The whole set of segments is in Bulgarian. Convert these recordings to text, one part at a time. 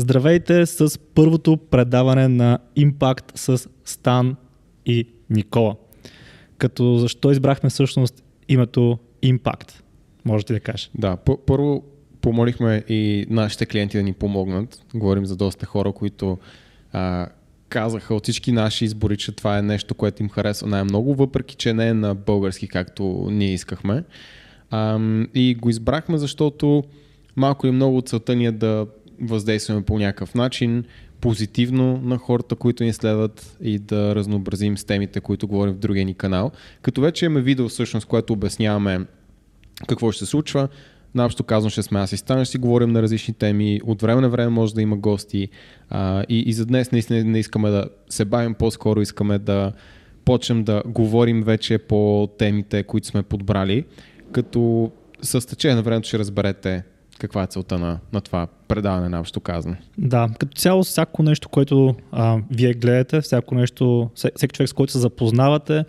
Здравейте с първото предаване на Impact с Стан и Никола. Като защо избрахме всъщност името Impact? Можете да кажеш. Да, първо помолихме и нашите клиенти да ни помогнат. Говорим за доста хора, които а, казаха от всички наши избори, че това е нещо, което им харесва най-много, въпреки че не е на български, както ние искахме. А, и го избрахме, защото малко и много целта ни е да въздействаме по някакъв начин, позитивно на хората, които ни следват и да разнообразим с темите, които говорим в другия ни канал. Като вече имаме видео всъщност, което обясняваме какво ще се случва, Наобщо казвам, ще сме аз и Стан, ще си говорим на различни теми. От време на време може да има гости. А, и, и за днес наистина не искаме да се бавим, по-скоро искаме да почнем да говорим вече по темите, които сме подбрали. Като с течение на времето ще разберете каква е целта на, на това предаване на общо казане. Да, като цяло всяко нещо, което а, вие гледате, всяко нещо, всеки човек, с който се запознавате,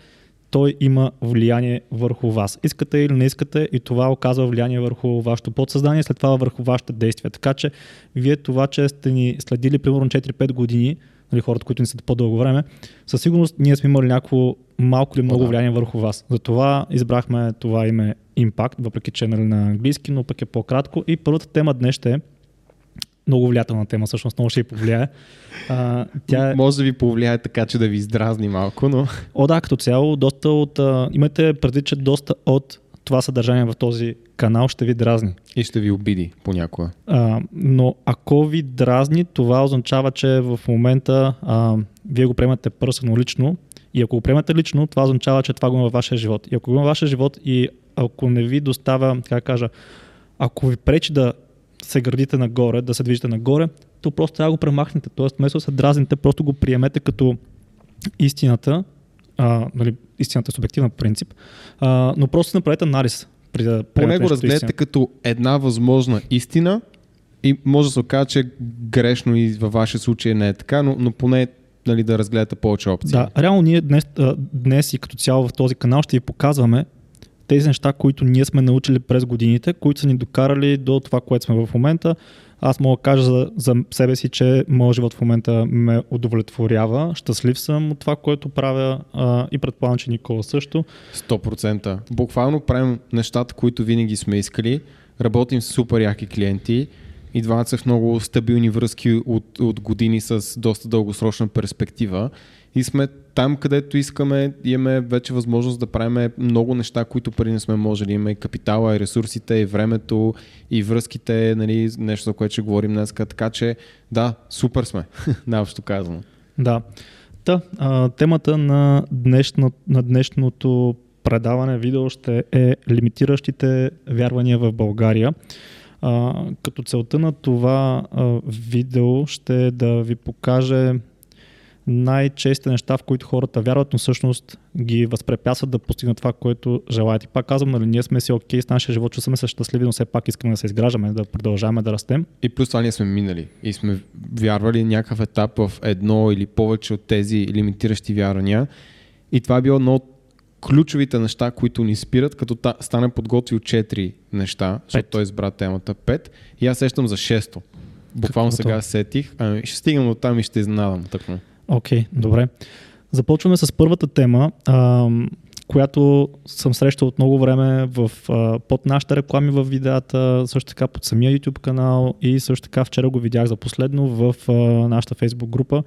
той има влияние върху вас. Искате или не искате и това оказва влияние върху вашето подсъзнание, след това върху вашите действия. Така че вие това, че сте ни следили примерно 4-5 години, нали, хората, които ни са по-дълго време, със сигурност ние сме имали някакво малко или много влияние върху вас. Затова избрахме това име Impact, въпреки че е нали, на английски, но пък е по-кратко. И първата тема днес ще е много влиятелна тема, всъщност много ще ви повлияе. А, тя... Може да ви повлияе така, че да ви издразни малко, но... О, да, като цяло, доста от... А, имайте предвид, че доста от това съдържание в този канал ще ви дразни. И ще ви обиди понякога. А, но ако ви дразни, това означава, че в момента а, вие го приемате пърсено лично. И ако го приемате лично, това означава, че това го има във вашия живот. И ако го има във вашия живот и ако не ви доставя, как кажа, ако ви пречи да се градите нагоре, да се движите нагоре, то просто трябва да го премахнете. Тоест, вместо да се дразните, просто го приемете като истината, а, нали, истината е субективна принцип, а, но просто направете анализ. При да Поне го разгледате истина. като една възможна истина и може да се окаже, че грешно и във вашия случай не е така, но, но поне нали, да разгледате повече опции. Да, реално ние днес, днес и като цяло в този канал ще ви показваме тези неща, които ние сме научили през годините, които са ни докарали до това, което сме в момента. Аз мога да кажа за, за себе си, че моят живот в момента ме удовлетворява. Щастлив съм от това, което правя а, и предполагам, че Никола също. 100%. Буквално правим нещата, които винаги сме искали. Работим с супер яки клиенти. И двамата са в много стабилни връзки от, от години с доста дългосрочна перспектива и сме там, където искаме, имаме вече възможност да правим много неща, които преди не сме можели. Имаме и капитала, и ресурсите, и времето, и връзките, нали, нещо, за което ще говорим днес. Така че, да, супер сме, наобщо казано. Да. Та, а, темата на, днешно, на днешното предаване, видео ще е лимитиращите вярвания в България. А, като целта на това а, видео ще е да ви покаже най-честите неща, в които хората вярват, но всъщност ги възпрепятстват да постигнат това, което желаят. И пак казвам, нали, ние сме си окей okay с нашия живот, чувстваме се щастливи, но все пак искаме да се изграждаме, да продължаваме да растем. И плюс това ние сме минали и сме вярвали някакъв етап в едно или повече от тези лимитиращи вярвания. И това е било от ключовите неща, които ни спират, като та, стане подготвил 4 неща, защото той избра темата 5 и аз сещам за 6 Буквално Какво сега сетих. Ами, ще стигнем от там и ще изненадам. Тъкмо. Окей, okay, добре. Започваме с първата тема, а, която съм срещал от много време в, а, под нашите реклами в видеята, също така под самия YouTube канал и също така вчера го видях за последно в а, нашата Facebook група.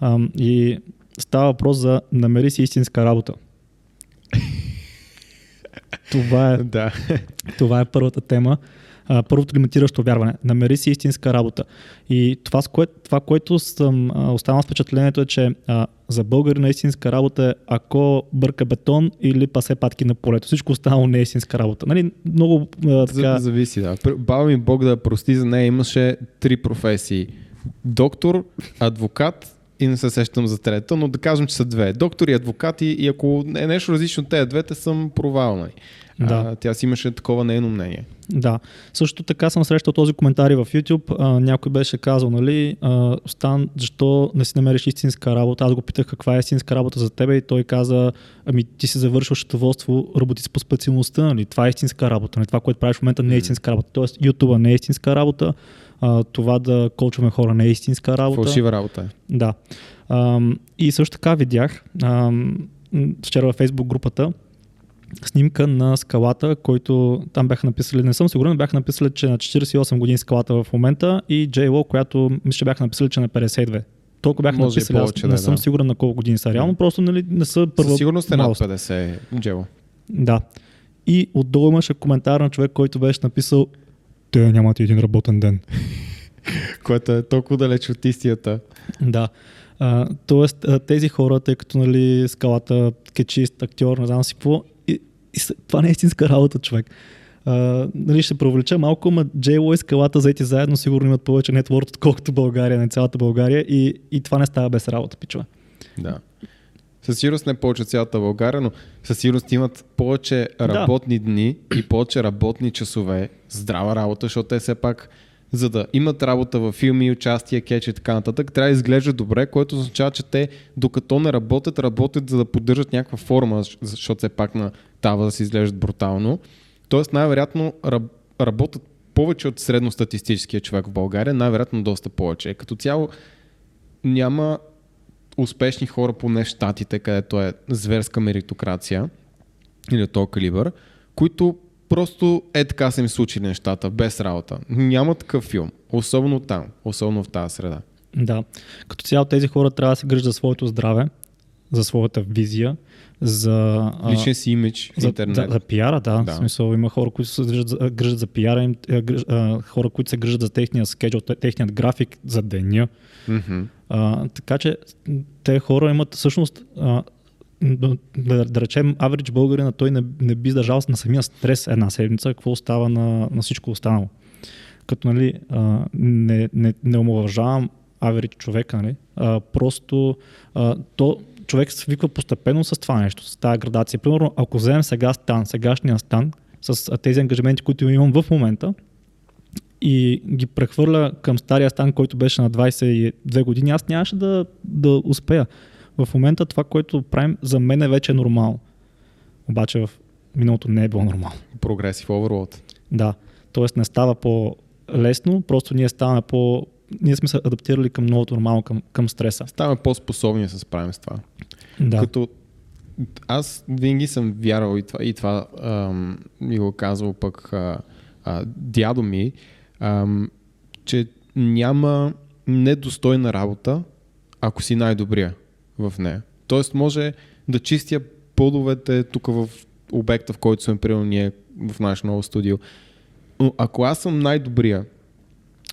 А, и става въпрос за намери си истинска работа. Това, е, да. това е първата тема а, първото лимитиращо вярване. Намери си истинска работа. И това, с кое, това което съм а, останал с впечатлението е, че а, за българи на истинска работа е ако бърка бетон или пасе патки на полето. Всичко останало не е истинска работа. Нали, много а, така... Зависи, да. Баба ми Бог да прости за нея имаше три професии. Доктор, адвокат и не се сещам за трета, но да кажем, че са две. Доктор и адвокат и, ако е нещо различно от тези двете, съм провална. Да. А, тя си имаше такова нейно мнение. Да. Също така съм срещал този коментар в YouTube. А, някой беше казал, нали, а, Стан, защо не си намериш истинска работа? Аз го питах каква е истинска работа за тебе и той каза, ами ти си завършил счетоводство, работи си по специалността, нали? Това е истинска работа. Нали? Това, което правиш в момента не е истинска работа. Тоест, YouTube не е истинска работа. А, това да колчваме хора не е истинска работа. Фалшива работа е. Да. Ам, и също така видях м, вчера във Facebook групата снимка на скалата, който там бяха написали, не съм сигурен, бяха написали, че на 48 години скалата в момента и JLO, която мисля, бяха написали, че на 52. Толкова бяха Може написали, аз повече не да е, съм да. сигурен на колко години са. Реално просто нали, не са първа Със сигурност е над малост. 50, Джело. Да. И отдолу имаше коментар на човек, който беше написал те нямат един работен ден. Което е толкова далеч от истията. Да. А, тоест, а, тези хора, тъй като нали, скалата, кечист, актьор, не знам си какво, и, и, това не е истинска работа, човек. А, нали, ще провлеча малко, но JLO и скалата заети заедно сигурно имат повече нетворд, отколкото България, не цялата България и, и това не става без работа, пичове. Да. Със сигурност не повече цялата България, но със сигурност имат повече работни дни и повече работни часове, здрава работа, защото те все пак, за да имат работа във филми, участие, кетч и така нататък, трябва да изглеждат добре, което означава, че те докато не работят, работят за да поддържат някаква форма, защ- защото все пак на тава да се изглеждат брутално. Тоест най-вероятно раб- работят повече от средностатистическия човек в България, най-вероятно доста повече. Като цяло няма успешни хора поне в Штатите, където е зверска меритокрация или от този калибър, които просто е така са им случили нещата, без работа. Няма такъв филм, особено там, особено в тази среда. Да. Като цяло тези хора трябва да се грижат за своето здраве, за своята визия, за... Личен си имидж За, интернет. за, за пиара, да. Да. В смисъл, има хора, които се грижат за, грижат за пиара, им, гриж, а, хора, които се грижат за техния скеджул, те- техният график за деня. Мгм. А, така че те хора имат всъщност, а, да, да, да речем, average българина, той не, не би издържал на самия стрес една седмица, какво става на, на всичко останало. Като нали, а, не, не, не омалважавам average човека, нали, а, просто а, то, човек свиква постепенно с това нещо, с тази градация. Примерно, ако вземем сега стан, сегашния стан, с тези ангажименти, които имам в момента, и ги прехвърля към стария стан, който беше на 22 години, аз нямаше да, да успея. В момента това, което правим, за мен е вече нормално. Обаче в миналото не е било нормално. Прогресив Overload. Да, т.е. не става по-лесно, просто ние ставаме по... Ние сме се адаптирали към новото нормално, към, към стреса. Ставаме по-способни да се справим с това. Да. Като аз винаги съм вярвал и това, и това ам, ми го казвал пък а, а, дядо ми, че няма недостойна работа, ако си най-добрия в нея. Тоест може да чистя подовете тук в обекта, в който сме приели ние в наше ново студио. Но ако аз съм най-добрия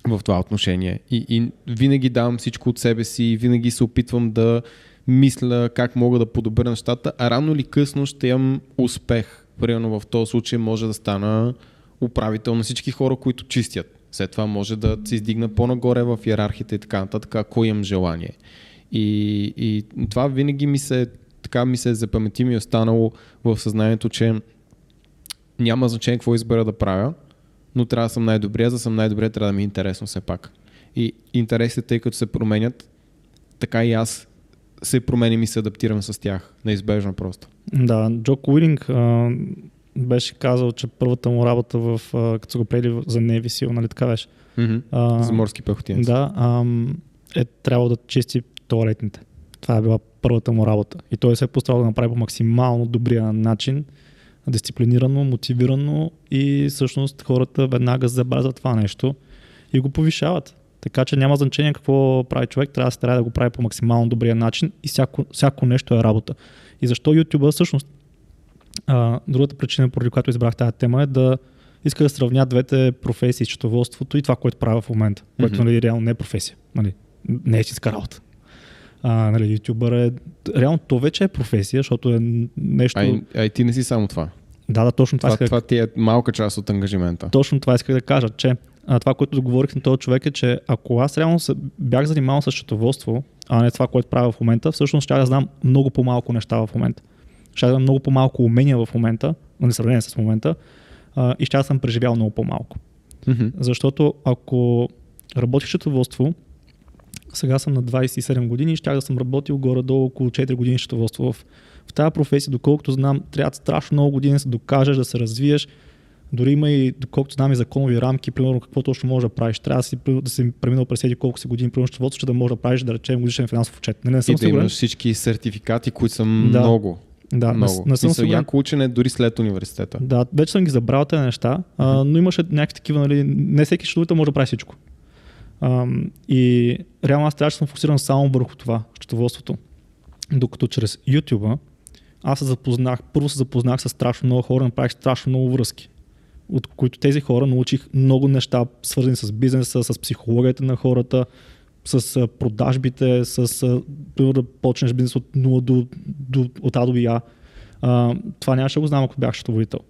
в това отношение и, и винаги давам всичко от себе си винаги се опитвам да мисля как мога да подобря нещата, а рано или късно ще имам успех. Примерно в този случай може да стана управител на всички хора, които чистят. След това може да се издигна по-нагоре в иерархията и така нататък, ако имам желание. И, и това винаги ми се, така ми се запамети ми е останало в съзнанието, че няма значение какво избера да правя, но трябва да съм най-добрия, за да съм най-добрия трябва да ми е интересно все пак. И интересите, тъй като се променят, така и аз се променим и се адаптирам с тях. Неизбежно просто. Да, Джок Уилинг беше казал, че първата му работа, в, а, като са го приели за Navy Seal, нали така беше? Mm-hmm. А, За морски пехотинец. Да, ам, е трябвало да чисти туалетните. Това е била първата му работа. И той се е постарал да направи по максимално добрия начин, дисциплинирано, мотивирано и всъщност хората веднага забелязват това нещо и го повишават. Така че няма значение какво прави човек, трябва да се трябва да го прави по максимално добрия начин и всяко, всяко нещо е работа. И защо YouTube всъщност а, другата причина, поради която избрах тази тема е да иска да сравня двете професии, счетоводството и това, което правя в момента, което Мгм. нали, реално не е професия, нали, не е истинска работа. А, нали, ютубър е, реално то вече е професия, защото е нещо... А, и, а и ти не си само това. Да, да, точно това, Това, исках, това ти е малка част от ангажимента. точно това исках да кажа, че а, това, което договорих на този човек е, че ако аз реално се, бях занимавал с счетоводство, а не това, което правя в момента, всъщност ще да знам много по-малко неща в момента. Ще имам много по-малко умения в момента, на сравнение с момента, а, и ще съм преживял много по-малко. Mm-hmm. Защото ако работих счетоводство, сега съм на 27 години и щях да съм работил горе-долу около 4 години счетоводство. В, в тази професия, доколкото знам, трябва страшно много години да се докажеш, да се развиеш. Дори има и, доколкото знам и законови рамки, примерно какво точно можеш да правиш. Трябва да си, да си преминал през еди колко си години, примерно счетоводство, че да можеш да правиш, да речем, годишен финансов отчет. Не, не съм и да сигурен. имаш всички сертификати, които са Да. много. Да, не, много. не съм Смисъл, сигурен. яко учене дори след университета. Да, вече съм ги забрал тези неща, а, но имаше някакви такива, нали, не всеки счетоводител може да прави всичко. А, и реално аз трябваше да съм фокусиран само върху това, счетоводството. Докато чрез YouTube аз се запознах, първо се запознах с страшно много хора, направих страшно много връзки, от които тези хора научих много неща, свързани с бизнеса, с психологията на хората, с продажбите, с примерно да почнеш бизнес от 0 до, до от А до Я. А, това нямаше да го знам, ако бях счетоводител.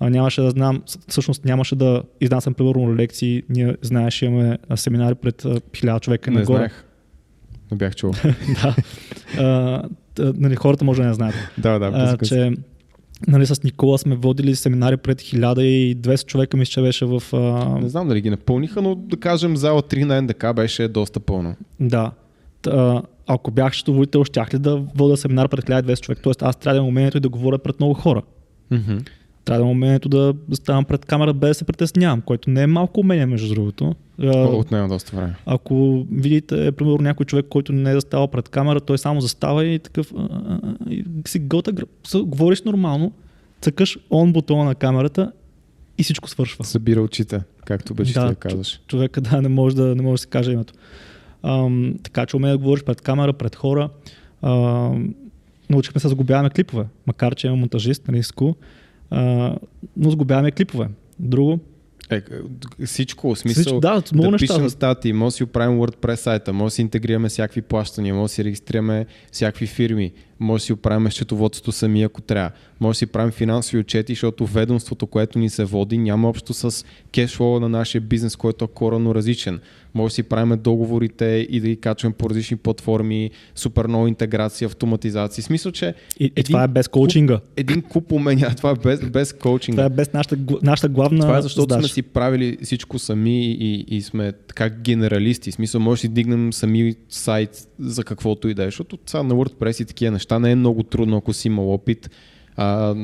А, нямаше да знам, всъщност нямаше да изнасям примерно лекции. Ние знаеш, имаме семинари пред а, хиляда човека и Не нагоре. знаех. Не бях чул. да. А, нали, хората може да не знаят. да, да, а, че нали, с Никола сме водили семинари пред 1200 човека, мисля, че беше в... А, Не знам дали ги напълниха, но да кажем зала 3 на НДК беше доста пълно. Да. Та, ако бях счетоводител, щях ли да вода семинар пред 1200 човек? Тоест аз трябва да имам умението и да говоря пред много хора. Mm-hmm. Трябва да имам умението да ставам пред камера без да се притеснявам, което не е малко умение, между другото. Отнема доста време. Ако видите, примерно, някой човек, който не е заставал пред камера, той само застава и такъв и си гълта, говориш нормално, цъкаш он бутона на камерата и всичко свършва. Събира очите, както беше Да, ти да казваш. човека да не може да, не може да се каже името. Ам, така че умея да говориш пред камера, пред хора. Ам, научихме се да сгубяваме клипове, макар че имам монтажист, нали, а, но сгубяваме клипове. Друго, Е, всичко, смисъл, Всичко- да, много да неща. пишем статии, може да си оправим WordPress сайта, може да си интегрираме всякакви плащания, може да си регистрираме всякакви фирми, може да си оправим счетоводството сами, ако трябва, може да си правим финансови отчети, защото ведомството, което ни се води, няма общо с кешфлоу на нашия бизнес, който е коренно различен. Може да си правим договорите и да ги качваме по различни платформи, супер много интеграция, автоматизация. В смисъл, че и, и един това е без коучинга. един куп умения, това е без, без коучинга. Това е без нашата, нашата главна Това е защото задача. сме си правили всичко сами и, и сме така генералисти. Смисъл, може да си дигнем сами сайт за каквото и да е, защото сега на WordPress и такива неща не е много трудно, ако си имал опит. А,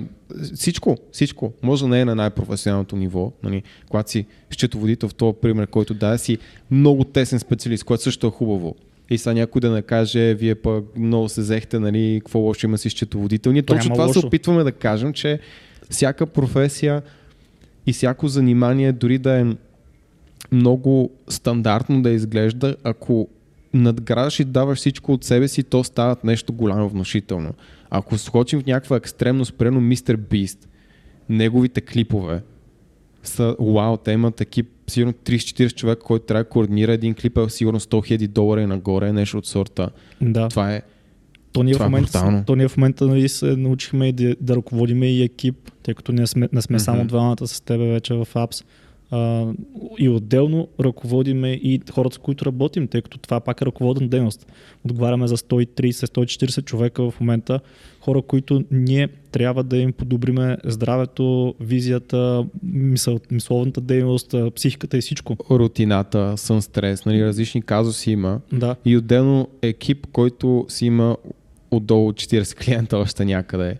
всичко, всичко. Може да не е на най-професионалното ниво. Нали? Когато си счетоводител в този пример, който да си много тесен специалист, което също е хубаво. И сега някой да не каже, вие пък много се взехте, нали, какво лошо има си счетоводител. Ние То точно това се лошо. опитваме да кажем, че всяка професия и всяко занимание, дори да е много стандартно да изглежда, ако надграждаш и даваш всичко от себе си, то става нещо голямо внушително. Ако скочим в някаква екстремно спрено Мистер Бист, неговите клипове са, вау, те имат екип, сигурно 30-40 човека, който трябва да координира един клип, е сигурно 100 000 долара и нагоре, нещо от сорта. Да. Това е То ние, в Това е момента, брутално. то ние в момента нали, се научихме да, да ръководиме и екип, тъй като не сме, не сме Мгм. само двамата с тебе вече в Apps. А, и отделно ръководиме и хората, с които работим, тъй като това пак е ръководна дейност. Отговаряме за 130-140 човека в момента, хора, които ние трябва да им подобриме здравето, визията, мисъл, мисловната дейност, психиката и всичко. рутината, сън стрес, нали, различни казуси има. Да, И отделно екип, който си има отдолу 40 клиента още някъде.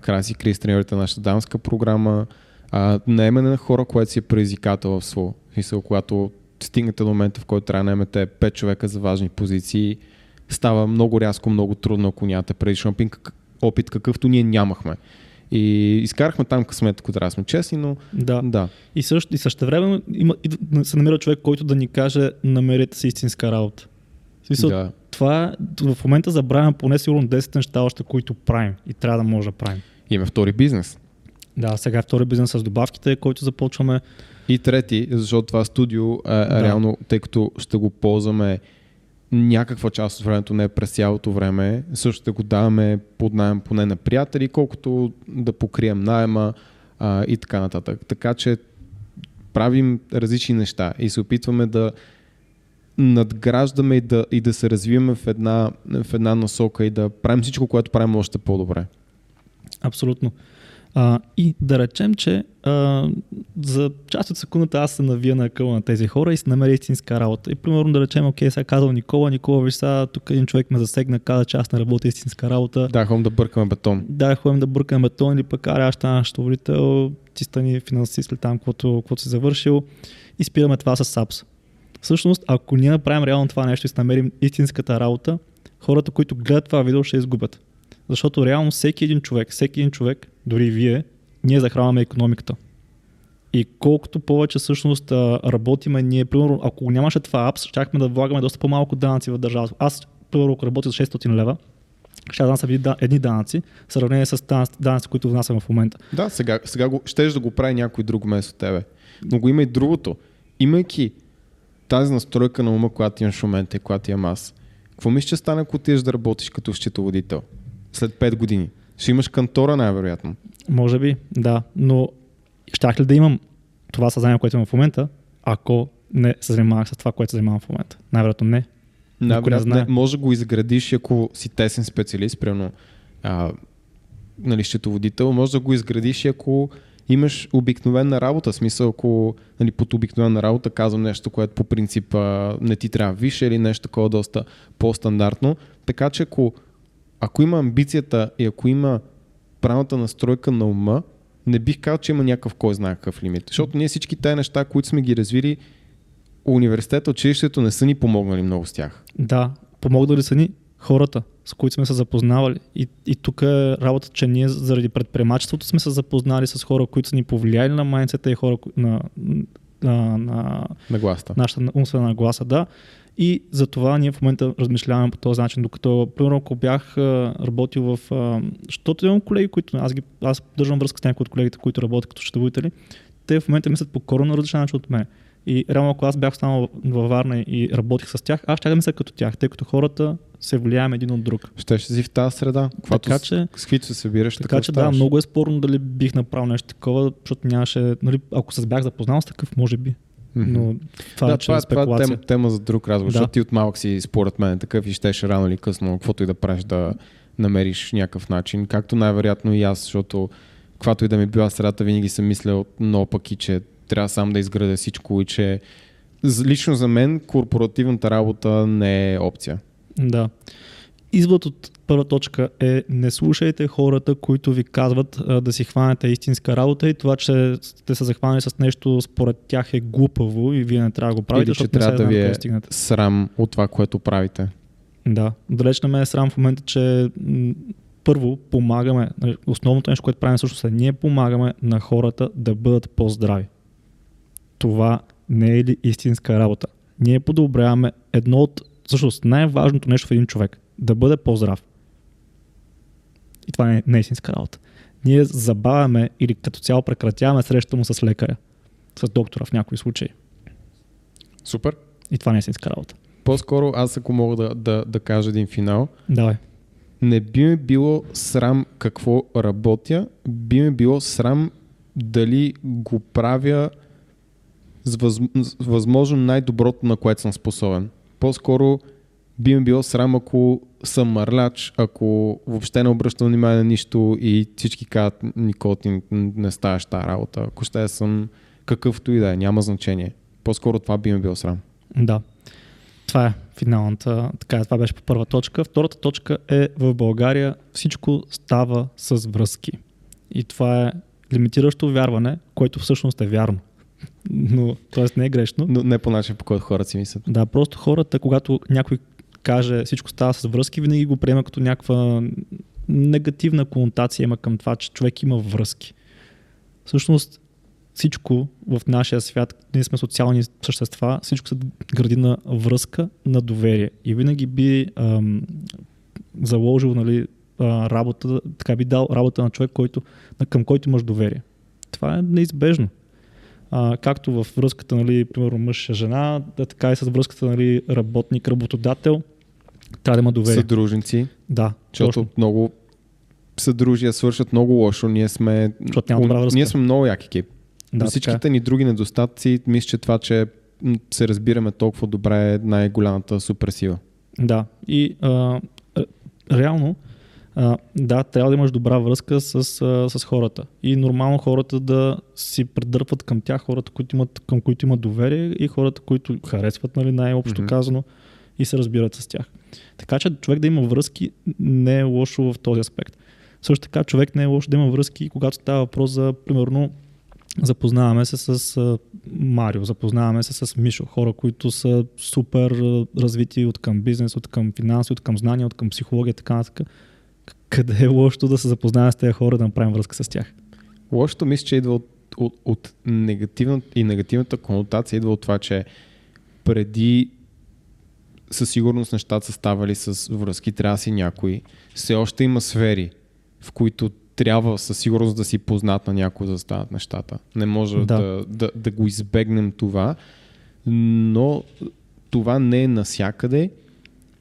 Краси Крис, треньорите на нашата дамска програма. А, наемане на хора, което си е предизвикателство. В смисъл, когато стигнете до момента, в който трябва да наемете 5 човека за важни позиции, става много рязко, много трудно, ако нямате предишен опит, опит какъвто ние нямахме. И изкарахме там късмет, ако трябва да сме честни, но да. да. И също, и също време има, се намира човек, който да ни каже, намерете си истинска работа. В смисъл, да. това в момента забравяме поне сигурно 10 неща още, които правим и трябва да може да правим. Имаме втори бизнес. Да, сега е втори бизнес с добавките, който започваме. И трети, защото това студио, а, да. Да. реално, тъй като ще го ползваме някаква част от времето, не през цялото време, също ще го даваме под найем поне на приятели, колкото да покрием найема а, и така нататък. Така че правим различни неща и се опитваме да надграждаме и да, и да се развиваме в една, в една насока и да правим всичко, което правим още по-добре. Абсолютно. А, и да речем, че а, за част от секундата аз се навия на къла на тези хора и се намеря истинска работа. И примерно да речем, окей, сега казал Никола, Никола, виж сега, тук един човек ме засегна, каза, че аз не работя истинска работа. Да, ходим да бъркаме бетон. Да, ходим да бъркаме бетон или пък, аре, аз ще наш счетоводител, ти стани финансист или там, каквото, каквото си завършил и спираме това с САПС. Всъщност, ако ние направим реално това нещо и се намерим истинската работа, хората, които гледат това видео, ще изгубят. Защото реално всеки един човек, всеки един човек, дори вие, ние захранваме економиката. И колкото повече всъщност работиме ние, примерно, ако нямаше това апс, щяхме да влагаме доста по-малко данъци в държавата. Аз, примерно, ако работя за 600 лева, ще да едни данъци, в сравнение с данъци, които внасям в момента. Да, сега, сега го, щеш да го прави някой друг вместо тебе. Но го има и другото. Имайки тази настройка на ума, която имаш в момента и която имам аз, какво мислиш, че стане, ако отидеш да работиш като счетоводител след 5 години? Ще имаш кантора най-вероятно. Може би, да. Но щях ли да имам това съзнание, което имам в момента, ако не се занимавах с това, което се занимавам в момента? Най-вероятно не. Най-вероятно не, може да го изградиш, ако си тесен специалист, примерно а, нали, счетоводител, може да го изградиш, ако имаш обикновена работа. Смисъл, ако нали, под обикновена работа казвам нещо, което по принцип а, не ти трябва више или нещо такова доста по-стандартно. Така че ако, ако има амбицията и ако има правилната настройка на ума, не бих казал, че има някакъв кой знае какъв лимит. Защото ние всички тези неща, които сме ги развили, университета, училището не са ни помогнали много с тях. Да, помогнали са ни хората, с които сме се запознавали. И, и тук е работа, че ние заради предприемачеството сме се запознали с хора, които са ни повлияли на майнцета и хора на, на, на, на гласа. нашата умствена нагласа, да. И за това ние в момента размишляваме по този начин, докато, примерно, ако бях работил в... защото имам колеги, които... Аз, ги, аз държам връзка с някои от колегите, които работят като щитоводители, те в момента мислят по корона различен начин от мен. И реално, ако аз бях останал във Варна и работих с тях, аз ще да мисля като тях, тъй като хората се влияем един от друг. Ще ще си в тази среда. така, че, с каквито се събираш, така, че да, много е спорно дали бих направил нещо такова, защото нямаше, нали, ако се бях запознал с такъв, може би. Но това, да, е, това, е, това е тема, тема за друг разговор, да. защото ти от малък си според мен такъв и щеше рано или късно, каквото и да правиш да намериш някакъв начин, както най-вероятно и аз, защото каквато и да ми била средата, винаги съм мислял много пък и че трябва сам да изградя всичко и че лично за мен корпоративната работа не е опция. Да. Извод от първа точка е не слушайте хората, които ви казват а, да си хванете истинска работа и това, че сте се захванали с нещо според тях е глупаво и вие не трябва да го правите, Или, че трябва да ви е срам от това, което правите. Да, далеч не ме е срам в момента, че м- първо помагаме, нали, основното нещо, което правим също е, ние помагаме на хората да бъдат по-здрави. Това не е ли истинска работа? Ние подобряваме едно от, всъщност най-важното нещо в един човек да бъде по-здрав. И това е, не е истинска работа. Ние забавяме или като цяло прекратяваме среща му с лекаря, с доктора в някои случаи. Супер. И това не е истинска работа. По-скоро аз ако мога да, да, да кажа един финал. Давай. Не би ми било срам какво работя, би ми било срам дали го правя с възможно най-доброто, на което съм способен. По-скоро би ми било срам, ако съм мърляч, ако въобще не обръщам внимание на нищо и всички казват, Никол, ти не ставаш тази работа. Ако ще съм какъвто и да е, няма значение. По-скоро това би ми било срам. Да. Това е финалната. Така, това беше по първа точка. Втората точка е в България всичко става с връзки. И това е лимитиращо вярване, което всъщност е вярно. Но, т.е. не е грешно. Но не по начин, по който хората си мислят. Да, просто хората, когато някой каже всичко става с връзки, винаги го приема като някаква негативна конотация има към това, че човек има връзки. Всъщност всичко в нашия свят, ние сме социални същества, всичко се гради на връзка, на доверие. И винаги би ам, заложил нали, работа, така би дал работа на човек, който, към който имаш доверие. Това е неизбежно. А, както в връзката, нали, примерно мъж-жена, да, така и с връзката нали, работник-работодател. Трябва да има доверие. Съдружници. Да. Защото точно. много съдружия свършат много лошо. Ние сме, няма ние сме много як екип. Да, всичките така. ни други недостатъци, мисля, че това, че се разбираме толкова добре е най-голямата суперсила. Да. И а, реално а, да, трябва да имаш добра връзка с, а, с хората. И нормално хората да си придърпват към тях, хората, които имат, към които имат доверие и хората, които харесват, нали, най-общо mm-hmm. казано, и се разбират с тях. Така че човек да има връзки не е лошо в този аспект. Също така човек не е лошо да има връзки, когато става въпрос за, примерно, запознаваме се с Марио, запознаваме се с Мишо, хора, които са супер развити от към бизнес, от към финанси, от към знания, от към психология и така нататък. Къде е лошото да се запознаваме с тези хора, да направим връзка с тях? Лошото мисля, че идва от, от, от негативна, и негативната конотация идва от това, че преди със сигурност нещата са ставали с връзки, трябва си някой. Все още има сфери, в които трябва със сигурност да си познат на някой да стават нещата. Не може да. Да, да, да го избегнем това, но това не е насякъде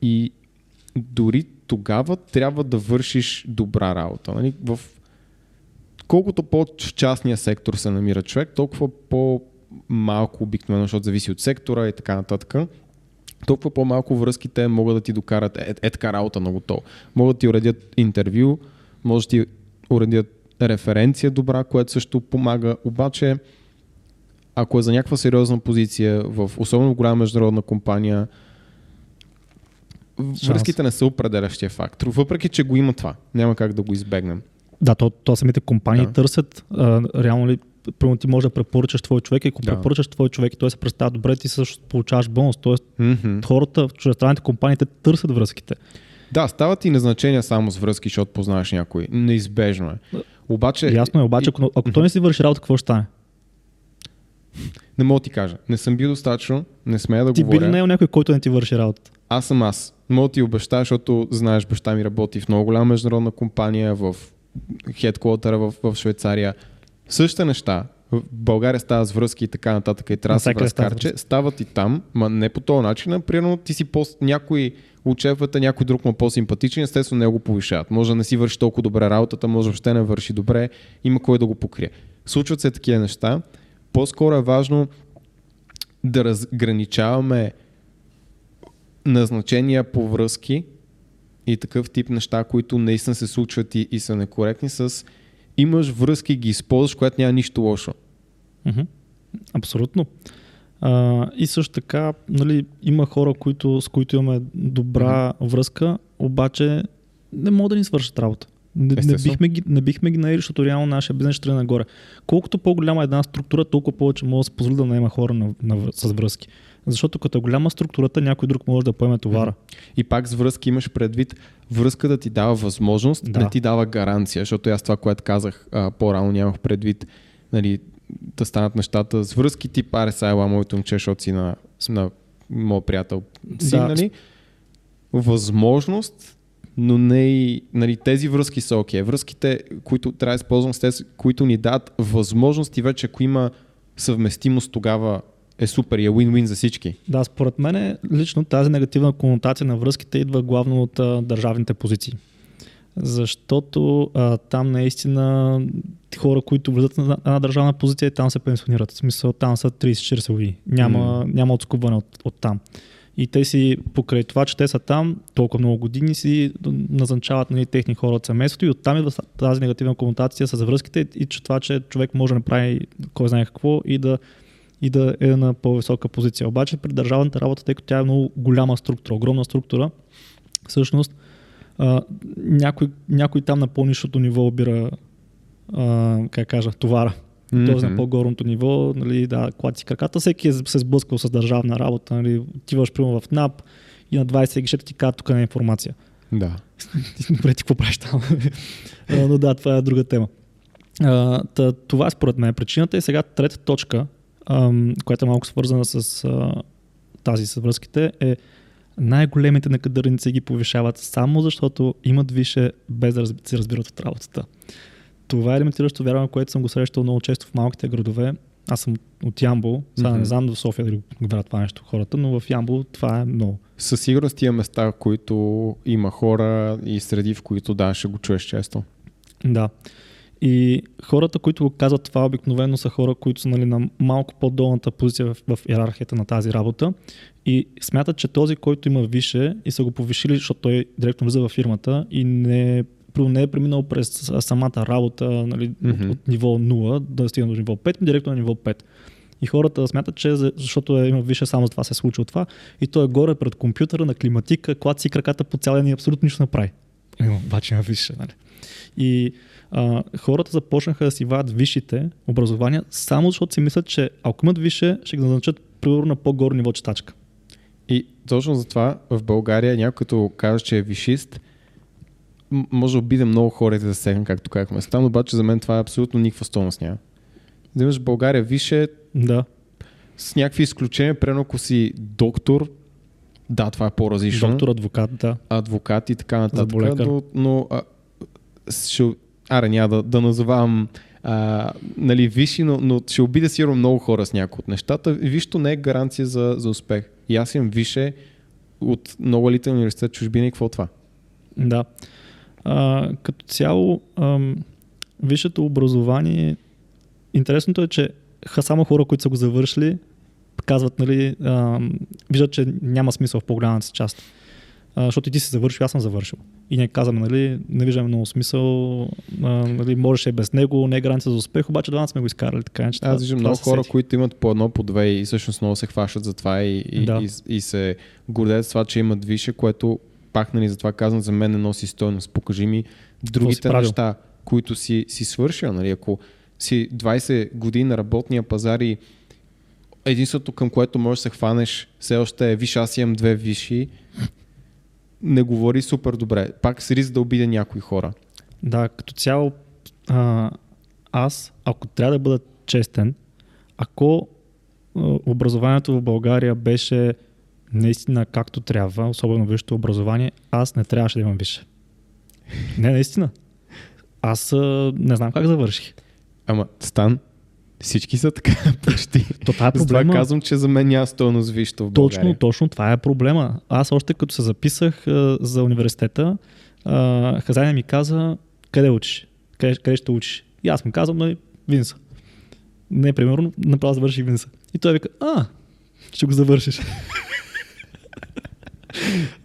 и дори тогава трябва да вършиш добра работа. Нали? В колкото по-в частния сектор се намира човек, толкова по-малко обикновено, защото зависи от сектора и така нататък, толкова по-малко връзките могат да ти докарат е, е така работа на готово. Могат да ти уредят интервю, може да ти уредят референция добра, което също помага. Обаче, ако е за някаква сериозна позиция, в особено в голяма международна компания, Шанс. връзките не са определящия фактор. Въпреки, че го има това. Няма как да го избегнем. Да, то, то самите компании да. търсят а, реално ли примерно ти можеш да препоръчаш твой човек и ако да. препоръчаш твой човек и той се представя добре, ти също получаваш бонус. Тоест mm-hmm. хората в чуждестранните компании търсят връзките. Да, стават и назначения само с връзки, защото познаваш някой. Неизбежно е. Обаче... Ясно е, обаче ако, ако той не си върши работа, какво ще стане? Не мога да ти кажа. Не съм бил достатъчно, не смея да ти говоря. Ти би ли не е някой, който не ти върши работата? Аз съм аз. Мога да ти обещая, защото знаеш, баща ми работи в много голяма международна компания, в хедквотера в, в Швейцария. Същите неща. В България става с връзки и така нататък и трябва да се разкарче. Стават и там, ма не по този начин. Примерно ти си по някой шефата, някой друг му е по-симпатичен, естествено не го повишават. Може да не си върши толкова добре работата, може въобще не върши добре, има кой да го покрие. Случват се такива неща. По-скоро е важно да разграничаваме назначения по връзки и такъв тип неща, които наистина се случват и, и са некоректни с имаш връзки, ги използваш, което няма нищо лошо. Mm-hmm. Абсолютно. А, и също така, нали, има хора, които, с които имаме добра mm-hmm. връзка, обаче не могат да ни свършат работа. Не, не, бихме ги, не бихме ги наели, защото реално нашия бизнес ще нагоре. Колкото по-голяма е една структура, толкова повече може да се позволи да наема хора на, на, с връзки. Защото като е голяма структурата, някой друг може да поеме товара. И пак с връзки имаш предвид, връзка да ти дава възможност, да. не ти дава гаранция, защото аз това, което казах а, по-рано, нямах предвид нали, да станат нещата с връзки тип RSI, ла моето момче, защото си на, на моят приятел си, да. нали? Възможност, но не и нали, тези връзки са окей. Okay. Връзките, които трябва да използвам с тези, които ни дадат възможности вече, ако има съвместимост, тогава е супер и е win-win за всички. Да, според мен лично тази негативна конотация на връзките идва главно от а, държавните позиции. Защото а, там наистина хора, които влизат на една държавна позиция, там се пенсионират. В смисъл, там са 30-40 години. Няма, mm. няма отскубване от, от там. И те си, покрай това, че те са там толкова много години, си назначават нали, техни хора от семейството и оттам идва тази негативна комутация с връзките и че това, че човек може да направи кой знае какво и да и да е на по-висока позиция. Обаче при държавната работа, тъй като тя е много голяма структура, огромна структура, всъщност а, някой, някой там на по-нишото ниво обира, а, как кажа, товара. Mm-hmm. Тоест на по-горното ниво, нали, да, клати краката. Всеки е се сблъскал с държавна работа. Нали, отиваш примерно в НАП и на 20 гишета ти казват, тук не е информация. Да. Добре, ти какво правиш там? Но да, това е друга тема. А, това е според мен причината. И сега трета точка, ам, която е малко свързана с а, тази с връзките, е най-големите накадърници ги повишават само защото имат више без да се разбират от работата. Това е елементиращо вярване, което съм го срещал много често в малките градове. Аз съм от Ямбол, сега mm-hmm. не знам до София дали го това нещо хората, но в Ямбол това е много. Със сигурност тия места, които има хора и среди, в които да, ще го чуеш често. Да. И хората, които го казват това, обикновено са хора, които са нали, на малко по-долната позиция в, в иерархията на тази работа и смятат, че този, който има више и са го повишили, защото той директно влиза във фирмата и не не е преминал през самата работа нали, Мгм. от, от ниво 0 да стигне до ниво 5, директно на ниво 5. И хората смятат, че за- защото е, има висше, само за това се е случило това. И той е горе пред компютъра на климатика, клат си краката по цял ден и абсолютно нищо не прави. Има, обаче има висше. Нали? И а, хората започнаха да си вадят висшите образования, само защото си мислят, че ако имат висше, ще ги назначат примерно на по-горе ниво читачка. И точно затова в България някой като каже, че е вишист, може да обиде много хора и да засегне, както казахме. Там обаче за мен това е абсолютно никаква стойност няма. Да имаш в България више Да. с някакви изключения, примерно ако си доктор, да, това е по-различно. Доктор, адвокат, да. адвокат и така нататък. Но, но а, ще, аре, няма да, да назовавам а, нали, висши, но, но ще обида сигурно много хора с някои от нещата. Вишто не е гаранция за, за успех. И аз имам више от много елитен университет чужбина и какво е това? Да. А, като цяло, ам, висшето образование, интересното е, че само хора, които са го завършили, казват, нали, ам, виждат, че няма смисъл в по-голямата си част. А, защото и ти си завършил, аз съм завършил. И ние казваме, нали, не виждаме много смисъл, а, нали, можеше и без него, не е гаранция за успех, обаче двамата сме го изкарали. Така, че Аз виждам много хора, сети. които имат по едно, по две и всъщност много се хващат за това и, и, Да. и, и се гордеят с това, че имат више, което пак нали, за това казвам, за мен не носи стойност. Покажи ми другите неща, които си, си свършил. Нали? Ако си 20 години на работния пазар и единството към което можеш да се хванеш все още е виж, аз имам две виши, не говори супер добре. Пак с риск да обиде някои хора. Да, като цяло, а, аз, ако трябва да бъда честен, ако образованието в България беше наистина както трябва, особено висшето образование, аз не трябваше да имам висше. Не, наистина. Аз а, не знам как завърших. Ама, Стан, всички са така почти. То това е Затова проблема. казвам, че за мен няма стойност вижте в България. Точно, точно това е проблема. Аз още като се записах а, за университета, а, хазяйна ми каза, къде учиш? Къде, къде ще учиш? И аз му казвам, нали, Винса. Не, примерно, направо завърших Винса. И той вика, а, ще го завършиш.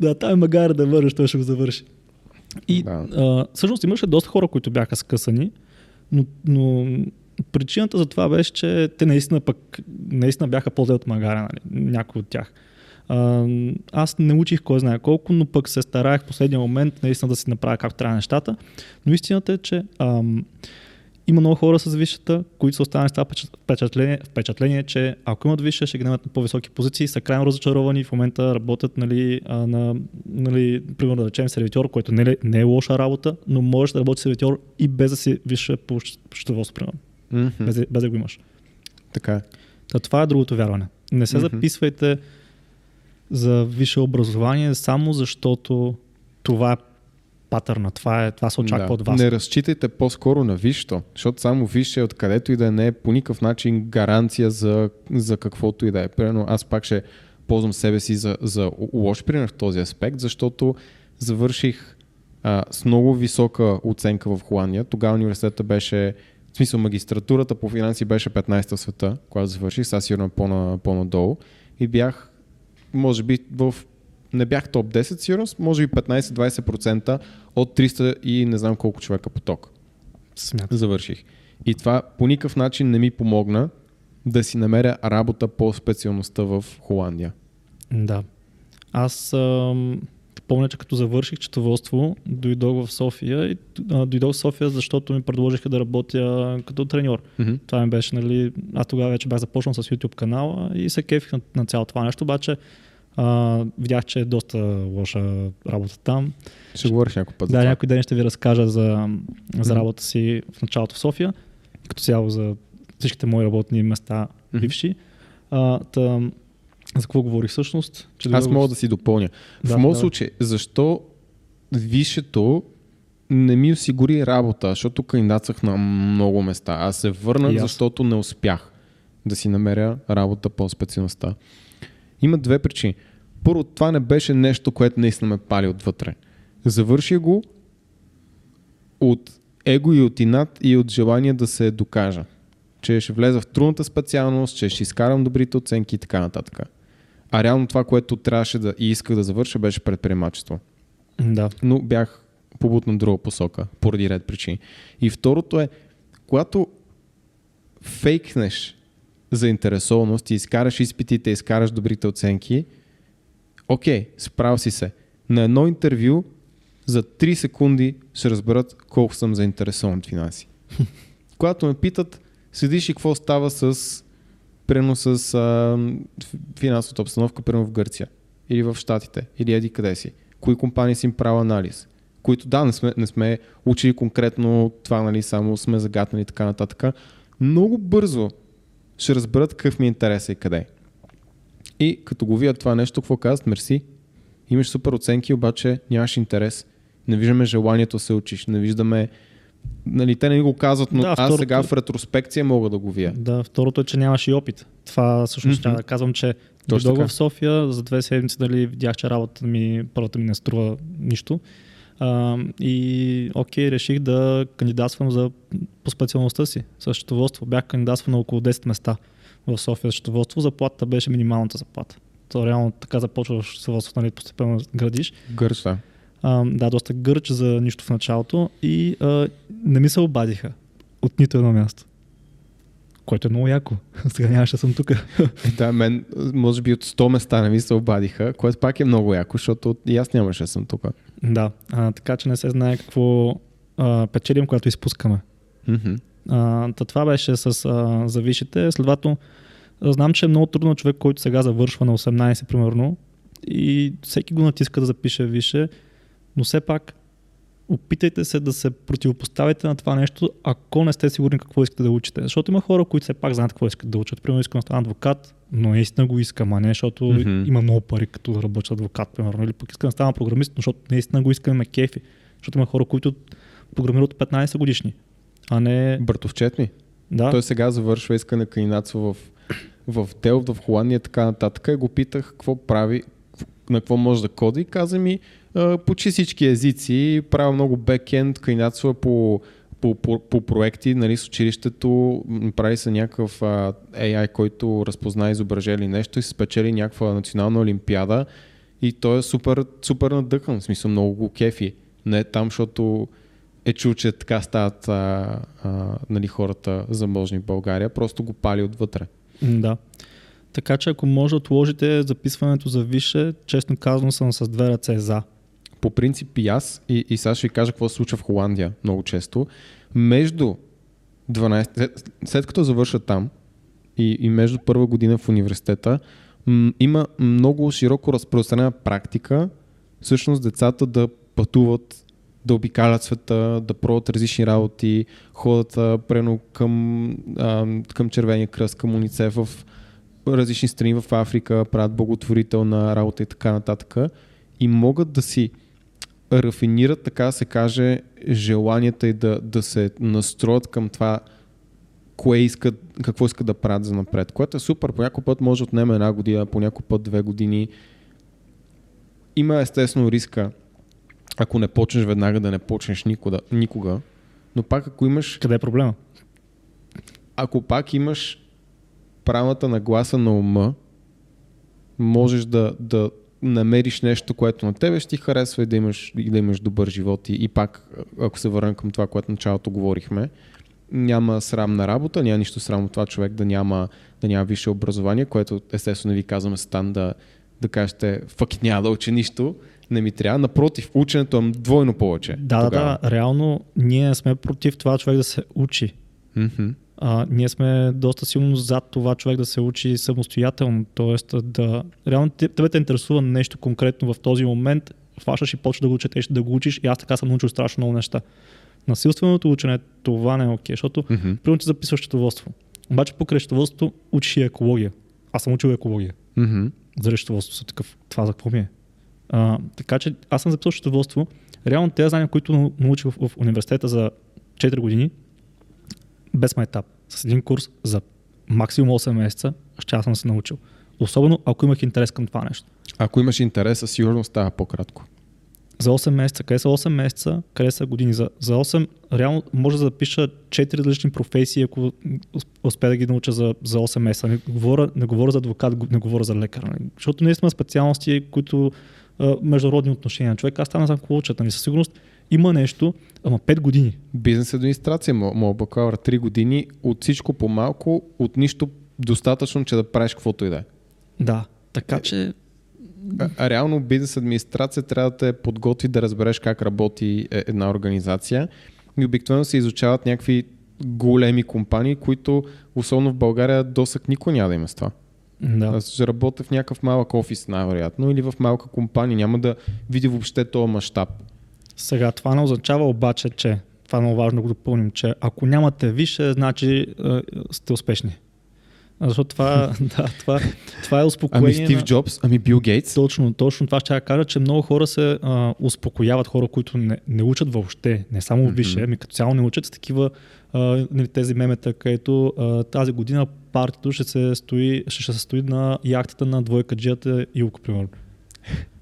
да, там е магара да вършиш, той ще го завърши. И Да. а, всъщност имаше доста хора, които бяха скъсани, но, но причината за това беше, че те наистина пък наистина бяха по-зле от магара, нали? някои от тях. Аз не учих кой знае колко, но пък се стараех в последния момент наистина да си направя както трябва нещата. Но истината е, че ам, има много хора с висшата, които са останали с това впечат- впечатление, впечатление, че ако имат висша, ще ги намерят на по-високи позиции, са крайно разочаровани, в момента работят нали, а, на, нали, примерно да речем сервитьор, което не е, не е лоша работа, но можеш да работиш сервитьор и без да си висша по счетоводство, примерно, Мгм. без, без да го имаш. Така е. Та, това е другото вярване. Не се Мгм. записвайте за висше образование само защото това е патърна, това, е, това се очаква Да. от вас. Не разчитайте по-скоро на висшето, защото само висше откъдето и да не е по никакъв начин гаранция за, за каквото и да е. Примерно аз пак ще ползвам себе си за, за лош пример в този аспект, защото завърших а, с много висока оценка в Холандия. Тогава университета беше, в смисъл магистратурата по финанси беше 15-та в света, когато завърших, сега сигурно по-на, по-надолу. И бях, може би, в не бях топ 10 сигурно, може би 15-20% от 300 и не знам колко човека поток. Смятам. Завърших. И това по никакъв начин не ми помогна да си намеря работа по специалността в Холандия. Да. Аз ам, помня, че като завърших четоводство, дойдох в София и а, дойдох в София, защото ми предложиха да работя като треньор. Mm-hmm. Това ми беше, нали, аз тогава вече бях започнал с YouTube канала и се кефих на, на цялото това нещо, обаче а, видях, че е доста лоша работа там. Ще говориш някой път. Да, някой ден ще ви разкажа за, за работа си в началото в София, като цяло за всичките мои работни места бивши. А, та, за какво говорих всъщност? Че Аз дойдох- мога да си допълня. Да, в моят давай. случай, защо висшето не ми осигури работа, защото кандидатствах на много места. Аз се върнах, аз. защото не успях да си намеря работа по специалността. Има две причини. Първо, това не беше нещо, което наистина ме пали отвътре. Завърших го от его и от инат и от желание да се докажа. Че ще влеза в трудната специалност, че ще изкарам добрите оценки и така нататък. А реално това, което трябваше да и исках да завърша, беше предприемачество. Да. Но бях побутна друга посока, поради ред причини. И второто е, когато фейкнеш заинтересованост и изкараш изпитите, изкараш добрите оценки, окей, справил си се. На едно интервю за 3 секунди ще разберат колко съм заинтересован от финанси. Когато ме питат, седиш и какво става с прено с а, финансовата обстановка, прено в Гърция или в Штатите, или еди къде си. Кои компании си им правил анализ? Които да, не сме, не сме учили конкретно това, нали, само сме загатнали и така нататък. Много бързо ще разберат какъв ми е интерес и къде. И като го видят това нещо, какво казват? Мерси. Имаш супер оценки, обаче нямаш интерес. Не виждаме желанието да се учиш. Не виждаме Нали, те не го казват, но да, аз второто... сега в ретроспекция мога да го вия. Да, второто е, че нямаш и опит. Това всъщност mm-hmm. да казвам, че дойдох в София, за две седмици дали видях, че работата ми, първата ми не струва нищо. А, и окей, реших да кандидатствам за, по специалността си, с счетоводство. Бях кандидатствал на около 10 места в София счетоводство. Заплатата беше минималната заплата. То реално така започваш счетоводството, нали, постепенно градиш. Гърч, да. А, да, доста гърч за нищо в началото и а, не ми се обадиха от нито едно място. Което е много яко. Сега нямаше да съм тук. Е, да, мен може би от 100 места не ми се обадиха, което пак е много яко, защото и аз нямаше да съм тук. Да, а, така че не се знае какво а, печелим, когато изпускаме. Mm-hmm. А, това беше с а, завишите. Следователно, знам, че е много трудно човек, който сега завършва на 18, примерно, и всеки го натиска да запише више, но все пак опитайте се да се противопоставите на това нещо, ако не сте сигурни какво искате да учите. Защото има хора, които все пак знаят какво искат да учат. Примерно искам да стана адвокат, но наистина го искам, а не защото mm-hmm. има много пари като да работя адвокат, примерно. Или пък искам да стана програмист, но защото наистина го искам ме кефи. Защото има хора, които програмират 15 годишни, а не... Братовчет Да. Той сега завършва, иска на кандидатства в, в Делфт, в Холандия и така нататък. И го питах какво прави, на какво може да коди и каза ми, почти всички езици, правя много бекенд, кандидатства по, по, по, по проекти нали, с училището, прави се някакъв а, AI, който разпозна изображение или нещо и се спечели някаква национална олимпиада и той е супер, супер надъхан, в смисъл много го кефи. Не там, защото е чул, че така стават а, а, нали, хората заможни в България, просто го пали отвътре. Да. Така че ако може отложите записването за више, честно казано съм с две ръце за по принцип и аз, и, и сега ще ви кажа какво се случва в Холандия много често, между 12, след като завърша там и, и между първа година в университета, м- има много широко разпространена практика всъщност децата да пътуват, да обикалят света, да пробват различни работи, ходят прено към, към Червения кръст, към Уницев в различни страни в Африка, правят благотворителна работа и така нататък. И могат да си рафинират, така да се каже, желанията и да, да се настроят към това, кое искат, какво искат да правят за напред. Което е супер. По някой път може да отнеме една година, по някой път две години. Има естествено риска, ако не почнеш веднага, да не почнеш никога, никога. Но пак ако имаш... Къде е проблема? Ако пак имаш правилната нагласа на ума, можеш да, да намериш нещо, което на тебе ще ти харесва и да имаш, и да имаш добър живот. И, и пак, ако се върнем към това, което началото говорихме, няма срамна работа, няма нищо срамно това човек да няма, да няма висше образование, което естествено ви казваме стан да, да кажете, факт няма да учи нищо, не ми трябва. Напротив, ученето е двойно повече. Да, тогава. да, реално ние сме против това човек да се учи. Mm-hmm а, ние сме доста силно зад това човек да се учи самостоятелно, т.е. да... Реално тебе те интересува нещо конкретно в този момент, фашаш и почва да го четеш, да го учиш и аз така съм научил страшно много неща. Насилственото учене, това не е окей, защото mm-hmm. примерно ти записваш счетоводство. Обаче по счетоводството учиш и екология. Аз съм учил екология. Mm-hmm. За счетоводство такъв. Това за какво ми е? А, така че аз съм записал счетоводство. Реално тези знания, които научих в, в университета за 4 години, без майтап, с един курс за максимум 8 месеца, ще аз съм се научил. Особено ако имах интерес към това нещо. Ако имаш интерес, със сигурност става по-кратко. За 8 месеца, къде са 8 месеца, къде са години? За, за 8, реално може да запиша 4 различни професии, ако успея да ги науча за, за 8 месеца. Не говоря, не говоря за адвокат, не говоря за лекар. Защото наистина специалности, които а, международни отношения. Човек, аз там не знам какво учат, нали, със сигурност има нещо, ама 5 години. Бизнес администрация, моят бакалавър 3 години, от всичко по-малко, от нищо достатъчно, че да правиш каквото и да е. Да, така че а, а реално бизнес администрация трябва да те подготви да разбереш как работи е, една организация и обикновено се изучават някакви големи компании, които особено в България досък никой няма да има с това. Да. Аз ще работя в някакъв малък офис, най-вероятно, или в малка компания. Няма да види въобще този мащаб. Сега това не означава обаче, че това е много важно да го допълним, че ако нямате више, значи е, сте успешни. Защото това, да, това, това е успокоение. Ами Стив. Джобс, ами Бил Гейтс. Точно, точно това ще я кажа, че много хора се а, успокояват, хора, които не, не учат въобще, не само Мгм. висше, ами като цяло не учат с такива а, нали, тези мемета, където а, тази година партито ще се стои, ще, ще се стои на яхтата на двойкаджията Илко, примерно.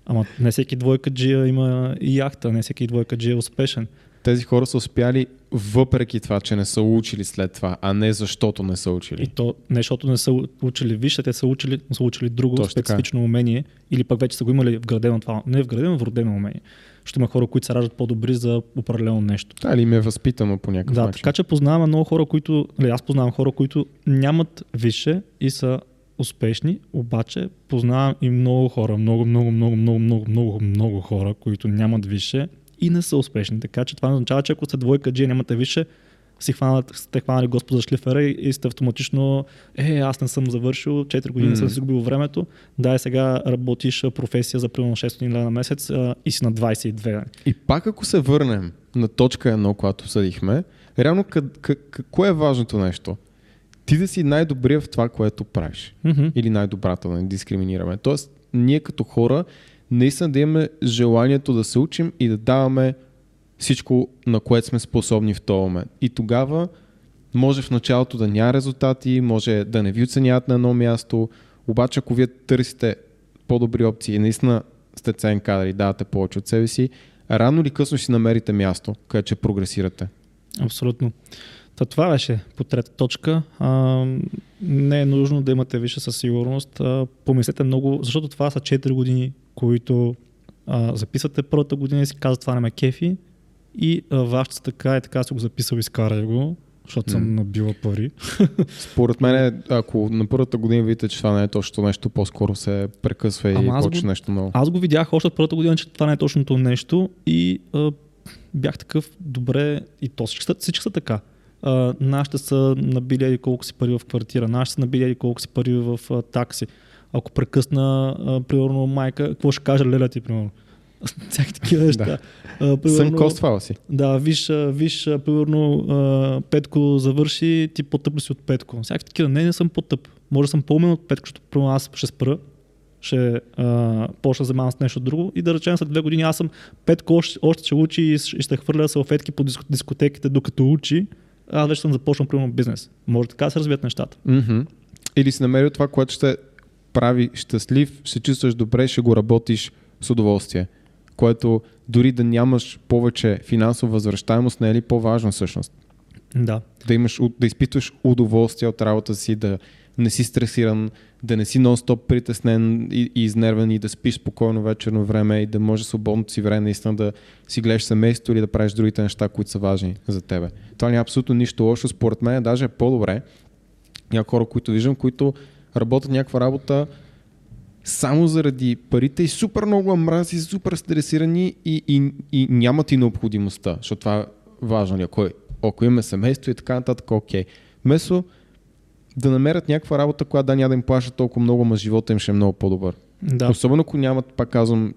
Ама не всеки двойкаджия има и яхта, не всеки двойкаджия е успешен. Тези хора са успяли въпреки това, че не са учили след това, а не защото не са И учили. то не защото не са учили висше, те са учили, са учили друго Точно така. специфично умение или пък вече са го имали вградено това. Не вградено, вродено умение. Ще има хора, които се раждат по-добри за определено нещо. Да, или им е възпитано по някакъв Да, начин. така че познаваме много хора, които, или аз познавам хора, които нямат висше и са успешни, обаче познавам и много хора, много, много, много, много, много, много, много хора, които нямат висше и не са успешни. Така че това означава, че ако сте двойка G нямате висше, си хванат, сте хванали Господ за шлифера и, и сте автоматично, е, аз не съм завършил, 4 години Мгм. съм загубил времето, да, и сега работиш професия за примерно 600 лева на месец а, и си на 22. И пак ако се върнем на точка едно, която съдихме, реално къд, кое е важното нещо? Ти да си най-добрия в това, което правиш. Мгм. Или най-добрата, да не дискриминираме. Тоест, ние като хора, наистина да имаме желанието да се учим и да даваме всичко, на което сме способни в този момент. И тогава може в началото да няма резултати, може да не ви оценяват на едно място, обаче ако вие търсите по-добри опции и наистина сте ценен кадър и давате повече от себе си, рано или късно си намерите място, където ще прогресирате. Абсолютно. Та това беше по трета точка. А, не е нужно да имате висше със сигурност. А, помислете много, защото това са 4 години, които а, записвате първата година и си казват това не ме кефи и вашата така и така си го записал, изкарай го, защото съм М. набила пари. Според мен, ако на първата година видите, че това не е точно нещо, по-скоро се прекъсва и аз го- нещо ново. Аз го видях още от първата година, че това не е точното нещо и а, бях такъв добре и то всички са, всички са така. А, нашите са набили еди колко си пари в квартира, нашите са набили еди колко си пари в а, такси. Ако прекъсна, а, примерно, майка, какво ще каже леля ти, примерно? Всяки такива неща. Да. А, Сън коствала си. да, виж, виж примерно, а, Петко завърши, ти по-тъп си от Петко. Всяки такива, не, не съм по-тъп. Може да съм по-умен от Петко, защото примерно аз ще спра, ще а, почна занимавам с нещо друго и да речем след две години аз съм Петко, още, още ще учи и ще хвърля салфетки по диско- дискотеките докато учи, аз вече съм започнал примерно бизнес. Може така да се развият нещата. Мгм. Или си намерил това, което ще прави щастлив, ще чувстваш добре, ще го работиш с удоволствие. Което дори да нямаш повече финансова възвръщаемост, не е ли по-важно всъщност? Да. Да, имаш, да изпитваш удоволствие от работа си, да не си стресиран, да не си нон-стоп притеснен и, и изнервен и да спиш спокойно вечерно време и да може свободното си време наистина да си гледаш семейство или да правиш другите неща, които са важни за тебе. Това няма абсолютно нищо лошо. Според мен даже е по-добре. Някои хора, които виждам, които работят някаква работа само заради парите и супер много мрази, супер стресирани и, и, и нямат и необходимостта, защото това е важно. Ако, ако имаме семейство и така нататък, окей. Вместо да намерят някаква работа, която да няма да им плаща толкова много, но живота им ще е много по-добър. Да. Особено ако нямат, пак казвам,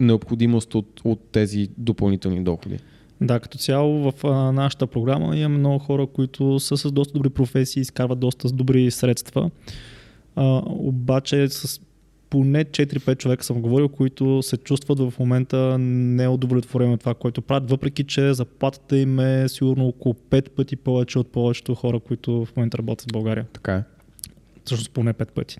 необходимост от, от тези допълнителни доходи. Да, като цяло в а, нашата програма имаме много хора, които са с доста добри професии, изкарват доста с добри средства. А, обаче с поне 4-5 човека съм говорил, които се чувстват в момента неудовлетворени от това, което правят, въпреки че заплатата им е сигурно около 5 пъти повече от повечето хора, които в момента работят в България Така е. всъщност поне пет пъти.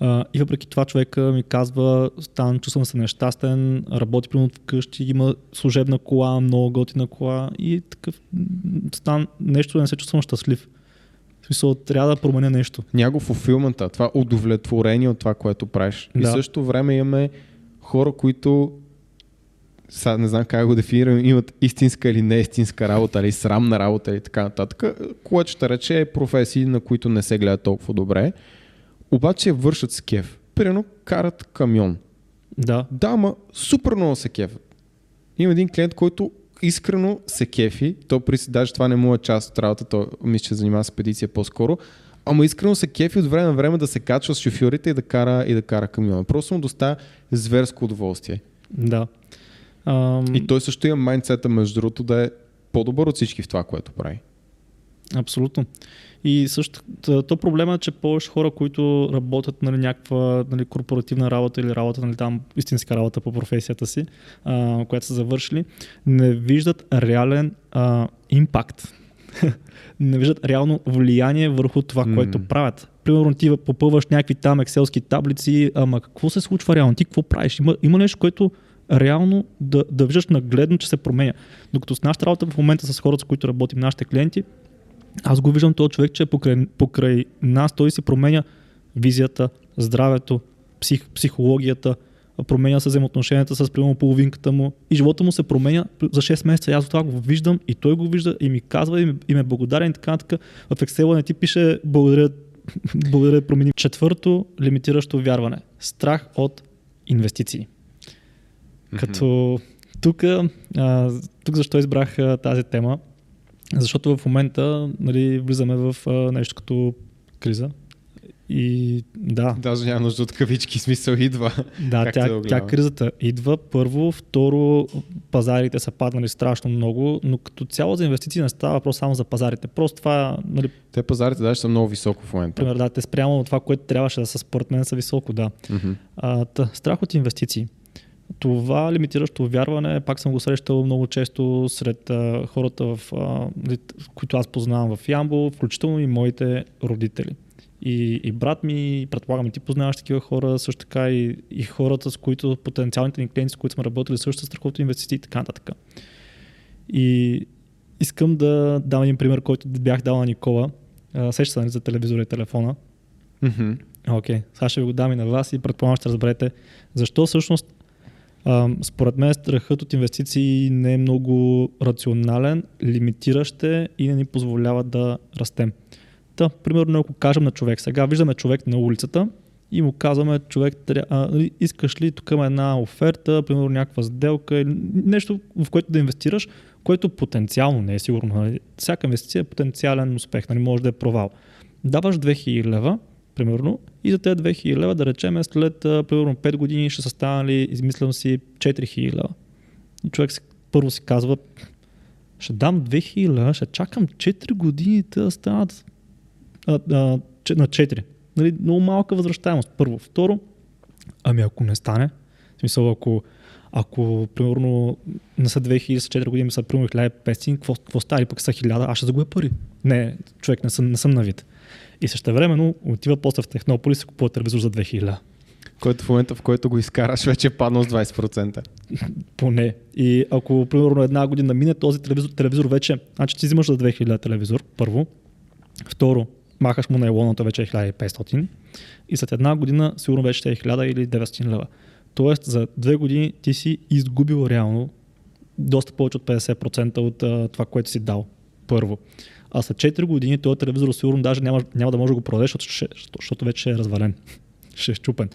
А, и въпреки това човека ми казва, стан, чувствам се нещастен, работи примерно вкъщи, има служебна кола, много готина кола и такъв, стан, нещо не се чувствам щастлив. В смисъл, трябва да променя нещо. Няма го фулфилмента, това удовлетворение от това, което правиш. И Да. в същото време имаме хора, които сега не знам как го дефинирам, имат истинска или не истинска работа, или срамна работа или така нататък, което ще рече е професии, на които не се гледат толкова добре, обаче вършат с кеф. Примерно карат камион. Да. Да, ма супер много се кефят. Има един клиент, който искрено се кефи, то при даже това не му е част от работа, то мисля, че занимава с педиция по-скоро, ама искрено се кефи от време на време да се качва с шофьорите и да кара, и да кара камиона. Просто му доставя зверско удоволствие. Да. Ам... И той също има майндсета, между другото, да е по-добър от всички в това, което прави. Абсолютно. И също, то проблема е, че повече хора, които работят нали, някаква нали, корпоративна работа или работа, нали, там истинска работа по професията си, а, която са завършили, не виждат реален а, импакт. не виждат реално влияние върху това, mm. което правят. Примерно ти попълваш някакви там екселски таблици, ама какво се случва реално? Ти какво правиш? Има, има нещо, което реално да, да виждаш нагледно, че се променя. Докато с нашата работа в момента с хората, с които работим, нашите клиенти, аз го виждам този човек, че е покрай, покрай нас той се променя визията, здравето, псих, психологията, променя се взаимоотношенията с примерно половинката му и живота му се променя за 6 месеца. Аз това го виждам и той го вижда и ми казва и ми, и ме е благодарен и така нататък. В Excel не ти пише благодаря, благодаря промени. Четвърто, лимитиращо вярване. Страх от инвестиции. Mm-hmm. Като тук, тук защо избрах а, тази тема? Защото в момента нали, влизаме в а, нещо като криза. И да. Даже няма нужда от кавички, смисъл идва. Да, тя, тя кризата идва. Първо, второ, пазарите са паднали страшно много, но като цяло за инвестиции не става въпрос само за пазарите. Просто това. Нали, Те пазарите даже са много високо в момента. Пример, да, те спрямо това, което трябваше да са според мен са високо, да. Mm-hmm. А, тъ, страх от инвестиции. Това лимитиращо вярване, пак съм го срещал много често сред а, хората, в, а, които аз познавам в Ямбо, включително и моите родители. И, и брат ми, предполагам и ти познаваш такива хора, също така и, и хората, с които потенциалните ни клиенти, с които сме работили, също са страхотни инвестиции и така нататък. И искам да дам един пример, който бях дал на Никола. Сеща се за телевизора и телефона. Окей, mm-hmm. okay. сега ще ви го дам и на вас и предполагам ще разберете защо всъщност според мен страхът от инвестиции не е много рационален, лимитиращ е и не ни позволява да растем. Та, примерно, ако кажем на човек, сега виждаме човек на улицата и му казваме, човек, нали, искаш ли тук една оферта, примерно някаква сделка или нещо, в което да инвестираш, което потенциално не е сигурно. Нали? Всяка инвестиция е потенциален успех, нали? може да е провал. Даваш 2000 лева, примерно, и за тези 2000 лева, да речем, след примерно 5 години ще са станали, измислям си, 4000 лева. Човек си, първо си казва, ще дам 2000 лева, ще чакам 4 години да станат а, а, на 4. Нали, много малка възвръщаемост. Първо. Второ, ами ако не стане, в смисъл ако, ако примерно не са 2000, са 4 години, са примерно 1500, какво, какво става? пък са 1000, аз ще загубя пари. Не, човек, не съм, не съм на вид. И също времено отива после в Технополис и купува телевизор за 2000. Който в момента, в който го изкараш, вече е паднал с 20%. Поне. И ако примерно една година мине този телевизор, телевизор вече, значи ти взимаш за 2000 телевизор, първо. Второ, махаш му на елоната вече е 1500 и след една година сигурно вече е 1000 или 900 лева. Тоест за две години ти си изгубил реално доста повече от 50% от а, това, което си дал първо. А след 4 години този телевизор сигурно даже няма, няма да може да го продадеш, защото, защото вече е развален. ще е щупен.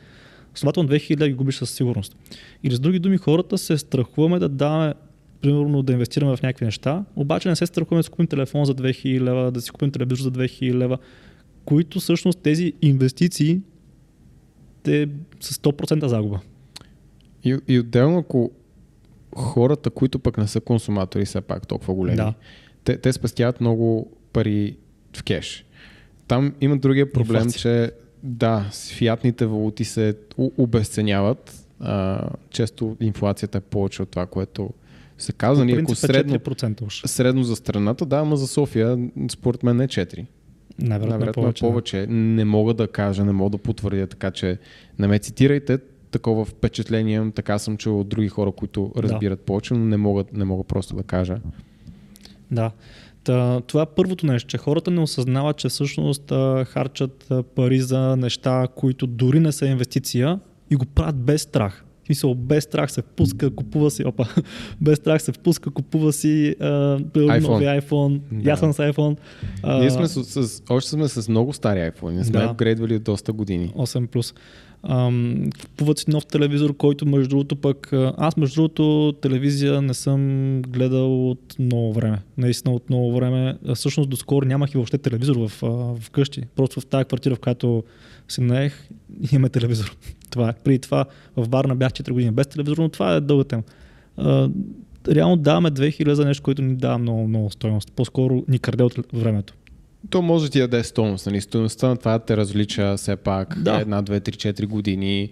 Следователно 2000 ги губиш със сигурност. Или с други думи, хората се страхуваме да даваме примерно да инвестираме в някакви неща, обаче не се страхуваме да си купим телефон за 2000 лева, да си купим телевизор за 2000 лева, които всъщност тези инвестиции те са 100% загуба. И, и отделно, ако хората, които пък не са консуматори, са пак толкова големи, да. Те, те спестяват много пари в кеш. Там има другия проблем, Инфлация. че да, фиатните валути се обесценяват. А, често инфлацията е повече от това, което се казва. Ние, ако средно, средно за страната, да, ама за София според мен е 4. Най-вероятно, е повече. повече. Не мога да кажа, не мога да потвърдя, така че не ме цитирайте. Такова впечатление, така съм чул от други хора, които разбират да. повече, но не мога, не мога просто да кажа. Да. Та, това е първото нещо, че хората не осъзнават, че всъщност а, харчат а, пари за неща, които дори не са инвестиция и го правят без страх. смисъл, без страх се впуска, купува си, опа, без страх се впуска, купува си а, iPhone. нови iPhone, да. съм с iPhone. А, Ние сме с, с, още сме с много стари iPhone, не сме да. апгрейдвали доста години. 8 плюс. купуват си нов телевизор, който между другото пък, аз между другото телевизия не съм гледал от много време. Наистина от много време. Всъщност доскоро нямах и въобще телевизор в, в къщи. Просто в тази квартира, в която се наех, имаме телевизор. Това е. Преди това в Барна бях 4 години без телевизор, но това е дълга тема. Реално даваме 2000 за нещо, което ни дава много, много стоеност. По-скоро ни краде от времето. То може да ти даде стоеност. Нали? Стоеността на това те различа все пак да. една, две, три, четири години.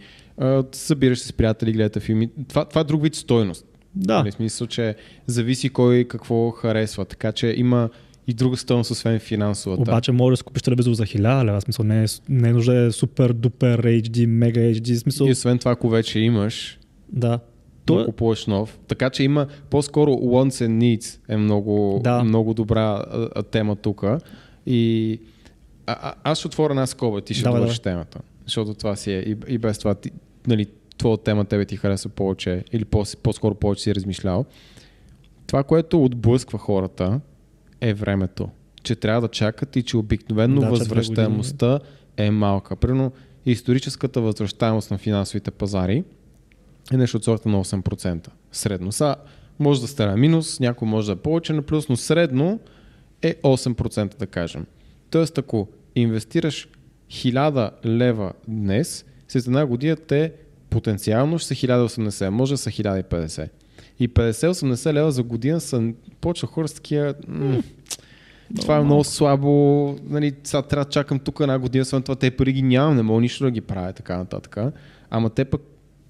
събираш се с приятели, гледате филми. Това, това е друг вид стоеност. Да. Нали? смисъл, че зависи кой какво харесва. Така че има и друга стоеност, освен финансовата. Обаче може да си купиш телевизор за 1000 лева, смисъл не е, не е нужда е супер дупер HD, мега HD, смисъл. И освен това, ако вече имаш, да. То... купуваш нов. Така че има по-скоро wants and needs е много, да. много добра а, тема тук. И а, а, аз ще отворя една скоба, ти ще да, довършиш да. темата. Защото това си е. И, и без това, ти, нали, твоя тема тебе ти харесва повече или по, по-скоро повече си размишлял. Това, което отблъсква хората, е времето. Че трябва да чакат и че обикновено да, възвръщаемостта е малка. Примерно историческата възвръщаемост на финансовите пазари е нещо от сорта на 8%. Средно. Са, може да стара минус, някой може да е повече на плюс, но средно е 8% да кажем. Тоест ако инвестираш 1000 лева днес, след една година те потенциално ще са 1080, може да са 1050. И 50-80 лева за година са почва хора с такива... Това е много слабо, нали, сега трябва да чакам тук една година, след това те пари ги нямам, не мога нищо да ги правя, така нататък. Ама те пък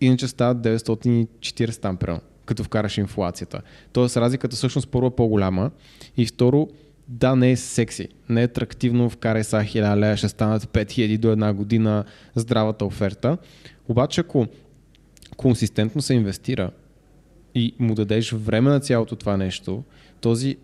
иначе стават 940 там, примерно, като вкараш инфлацията. Тоест разликата всъщност първо е по-голяма и второ, да, не е секси, не е атрактивно, вкарай са 1000 лева, ще станат 5000 до една година здравата оферта. Обаче ако консистентно се инвестира и му дадеш време на цялото това нещо, този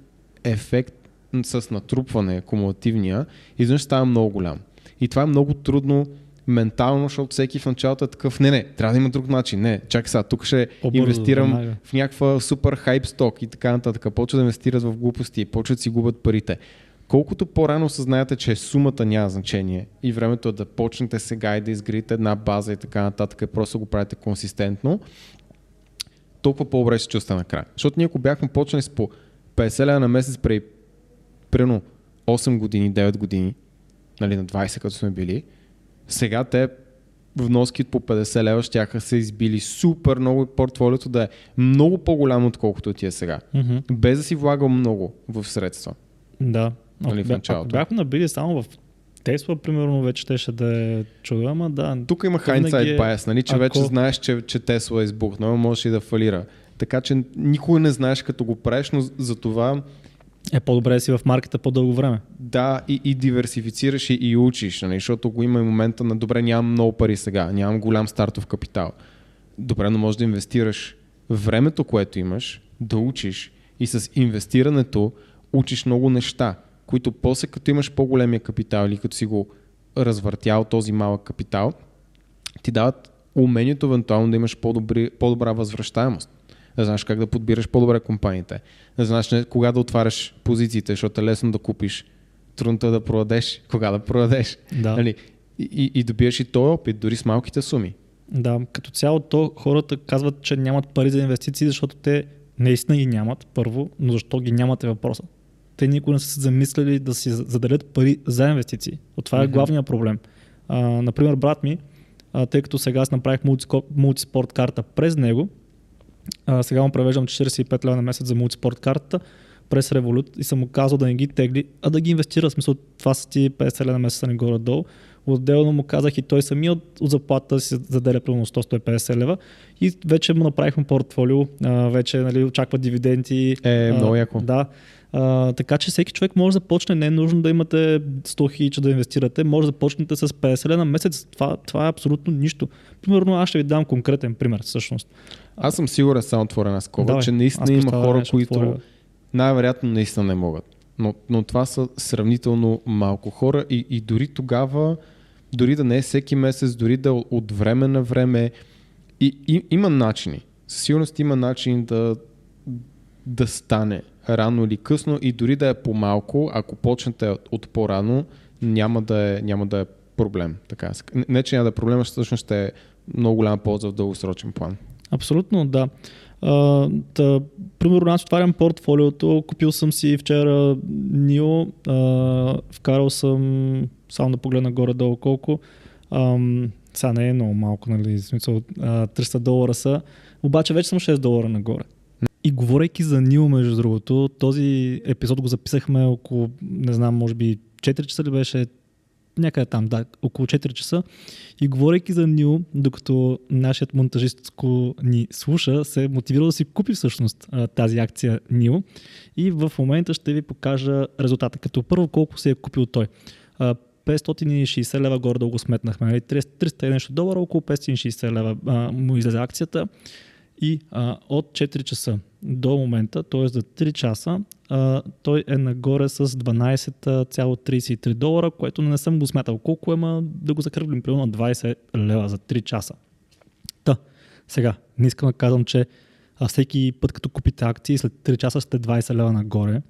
ефект с натрупване, кумулативния, изведнъж става много голям. И това е много трудно ментално, защото всеки в началото е такъв, не, не, трябва да има друг начин, не, чакай сега, тук ще По-бързо, инвестирам да, в някаква супер хайп сток и така нататък. Почва да инвестират в глупости, почват да си губят парите. Колкото по-рано съзнаете, че сумата няма значение и времето е да почнете сега и да изградите една база и така нататък, и просто го правите консистентно, толкова по-добре се чувства накрая. Защото ние ако бяхме почнали с по 50 лева на месец при примерно 8 години, 9 години, нали, на 20 като сме били, сега те вноски по 50 лева ще се избили супер много портфолиото да е много по-голямо, отколкото ти е сега. Mm-hmm. Без да си влагал много в средства. Да. Нали, в началото. Ако бяхме набили само в Тесла, примерно, вече те ще да е чуда, ама да. Тук има hindsight е... bias, нали, че ако... вече знаеш, че, че Тесла е избухнала, можеш и да фалира. Така че никой не знаеш като го правиш, но за това е по-добре да си в маркета по-дълго време. Да, и, и диверсифицираш и, и учиш, нали? защото го има и момента на добре, нямам много пари сега, нямам голям стартов капитал. Добре, но можеш да инвестираш времето, което имаш, да учиш и с инвестирането учиш много неща които после като имаш по-големия капитал или като си го развъртял този малък капитал, ти дават умението евентуално да имаш по-добра възвръщаемост. Да знаеш как да подбираш по-добре компаниите. Да знаеш не, кога да отваряш позициите, защото е лесно да купиш. Трудното е да продадеш, кога да продадеш. Да. Нали? И, и, и добиеш и този опит, дори с малките суми. Да, като цяло то хората казват, че нямат пари за инвестиции, защото те наистина ги нямат, първо, но защо ги нямат е въпросът те никога не са се замислили да си заделят пари за инвестиции. От това е mm-hmm. главният проблем. А, например, брат ми, а, тъй като сега аз направих мултиспорт карта през него, а, сега му превеждам 45 лева на месец за мултиспорт картата през Revolut и съм му казал да не ги тегли, а да ги инвестира. В смисъл, това са ти 50 лева на месеца на горе-долу. Отделно му казах и той самия от, от заплата си заделя примерно 100-150 лева и вече му направихме портфолио, а, вече нали, очаква дивиденти. Е, много яко. Да. А, така че всеки човек може да почне, не е нужно да имате 100 хиляди да инвестирате, може да почнете с 50 лена на месец. Това, това е абсолютно нищо. Примерно аз ще ви дам конкретен пример всъщност. Аз съм сигурен, само отворена скоба, че наистина има хора, които най-вероятно наистина не могат. Но, но това са сравнително малко хора и, и дори тогава, дори да не е всеки месец, дори да от време на време, И, и, има начини. Със сигурност има начин да, да стане рано или късно и дори да е по-малко, ако почнете от, по-рано, няма да е, няма да е проблем. Така. Не, че няма да е проблем, всъщност ще е много голяма полза в дългосрочен план. Абсолютно, да. Uh, та, примерно, аз отварям портфолиото, купил съм си вчера Нио, uh, вкарал съм, само да погледна горе-долу колко, um, сега не е много малко, нали, смисъл uh, 300 долара са, обаче вече съм 6 долара нагоре. И говорейки за Нио, между другото, този епизод го записахме около, не знам, може би 4 часа ли беше, някъде там, да, около 4 часа. И говорейки за Нил, докато нашият монтажистко ни слуша, се е мотивирал да си купи всъщност тази акция Нил. И в момента ще ви покажа резултата. Като първо колко се е купил той. 560 лева горе да го сметнахме. 300 нали? нещо долара, около 560 лева а, му излезе акцията. И а, от 4 часа до момента, т.е. за 3 часа, а, той е нагоре с 12,33 долара, което не съм го смятал колко е, ма да го закръглим примерно 20 лева за 3 часа. Та, сега, не искам да казвам, че а, всеки път като купите акции, след 3 часа сте 20 лева нагоре.